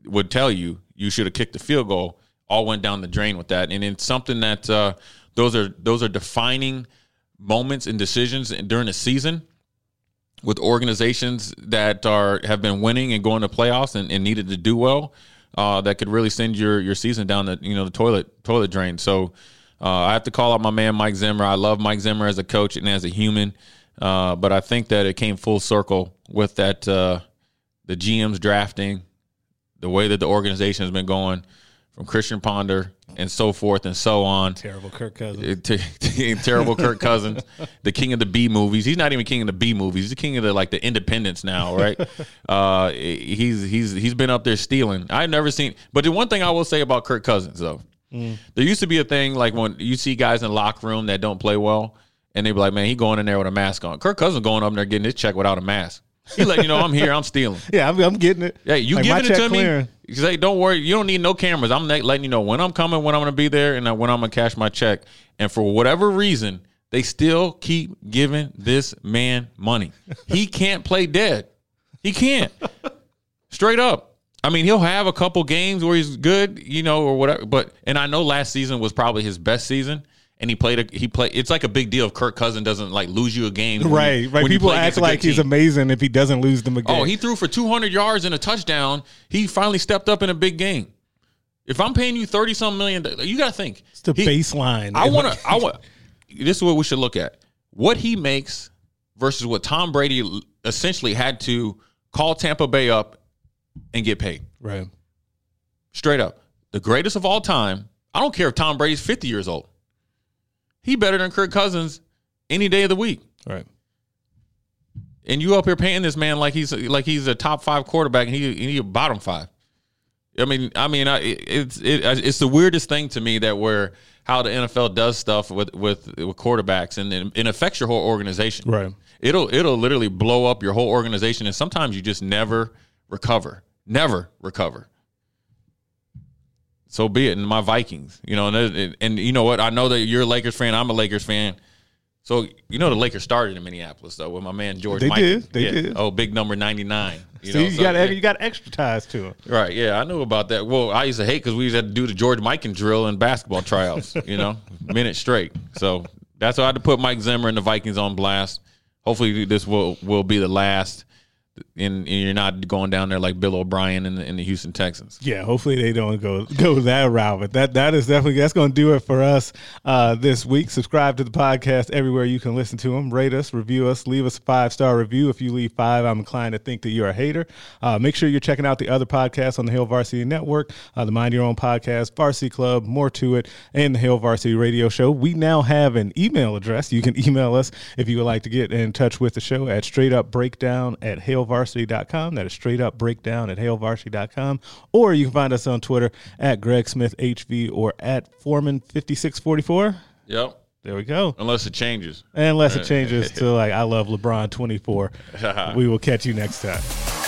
would tell you you should have kicked the field goal. All went down the drain with that, and it's something that uh, those are those are defining moments and decisions during the season with organizations that are have been winning and going to playoffs and, and needed to do well, uh, that could really send your your season down the you know the toilet toilet drain. So uh, I have to call out my man Mike Zimmer. I love Mike Zimmer as a coach and as a human, uh, but I think that it came full circle with that uh, the GM's drafting, the way that the organization has been going from Christian Ponder and so forth and so on. Terrible Kirk Cousins. T- t- terrible Kirk Cousins, the king of the B movies. He's not even king of the B movies. He's the king of the like the independents now, right? uh, he's he's he's been up there stealing. I've never seen. But the one thing I will say about Kirk Cousins though, there used to be a thing like when you see guys in the locker room that don't play well, and they be like, "Man, he going in there with a mask on." Kirk Cousins going up there getting his check without a mask. He letting you know I'm here. I'm stealing. Yeah, I'm, I'm getting it. Yeah, you Like, giving it to me. clearing. You say, don't worry, you don't need no cameras. I'm letting you know when I'm coming, when I'm going to be there, and when I'm going to cash my check. And for whatever reason, they still keep giving this man money. He can't play dead. He can't. Straight up. I mean, he'll have a couple games where he's good, you know, or whatever. But and I know last season was probably his best season. And he played. A, he played. It's like a big deal if Kirk Cousin doesn't like lose you a game. Right, right. People act against a good like he's team. amazing if he doesn't lose them again. Oh, he threw for 200 yards and a touchdown. He finally stepped up in a big game. If I'm paying you 30 some million, you got to think. it's the He- baseline. I want to, I want, this is what we should look at. What he makes versus what Tom Brady essentially had to call Tampa Bay up and get paid. right. Straight up. The greatest of all time. I don't care if Tom Brady's 50 years old. He better than Kirk Cousins any day of the week. Right. and you up here paying this man like he's like he's a top five quarterback and he and he a bottom five. I mean, I mean, I, it- it's it, it's the weirdest thing to me that where how the NFL does stuff with with, with quarterbacks and it, it affects your whole organization. Right. It'll it'll literally blow up your whole organization, and sometimes you just never recover, never recover. So be it. And my Vikings, you know, and, and, and you know what? I know that you're a Lakers fan. I'm a Lakers fan. So you know the Lakers started in Minneapolis though with my man George. They did. They Yeah. did. Oh, big number ninety nine. You So know, you so, got yeah. you got extra ties to him. right. Yeah, I knew about that. Well, I used to hate because we used to to do the George Mikan drill in basketball tryouts. you know, minute straight. So that's why I had to put Mike Zimmer and the Vikings on blast. Hopefully, this will will be the last. And, and you're not going down there like Bill O'Brien in the, in the Houston Texans. Yeah, hopefully they don't go go that route. But that that is definitely that's going to do it for us uh, this week. Subscribe to the podcast everywhere you can listen to them. Rate us, review us, leave us a five star review. If you leave five, I'm inclined to think that you're a hater. Uh, make sure you're checking out the other podcasts on the Hail Varsity Network, uh, the Mind Your Own podcast, Varsity Club, more to it, and the Hail Varsity Radio Show. We now have an email address. You can email us if you would like to get in touch with the show at straight up breakdown at hailvarsity.com. That is straight up breakdown at hailvarsity.com. Or you can find us on Twitter at Greg Smith HV or at Foreman5644. Yep. There we go. Unless it changes. Unless it changes to like I love LeBron 24. we will catch you next time.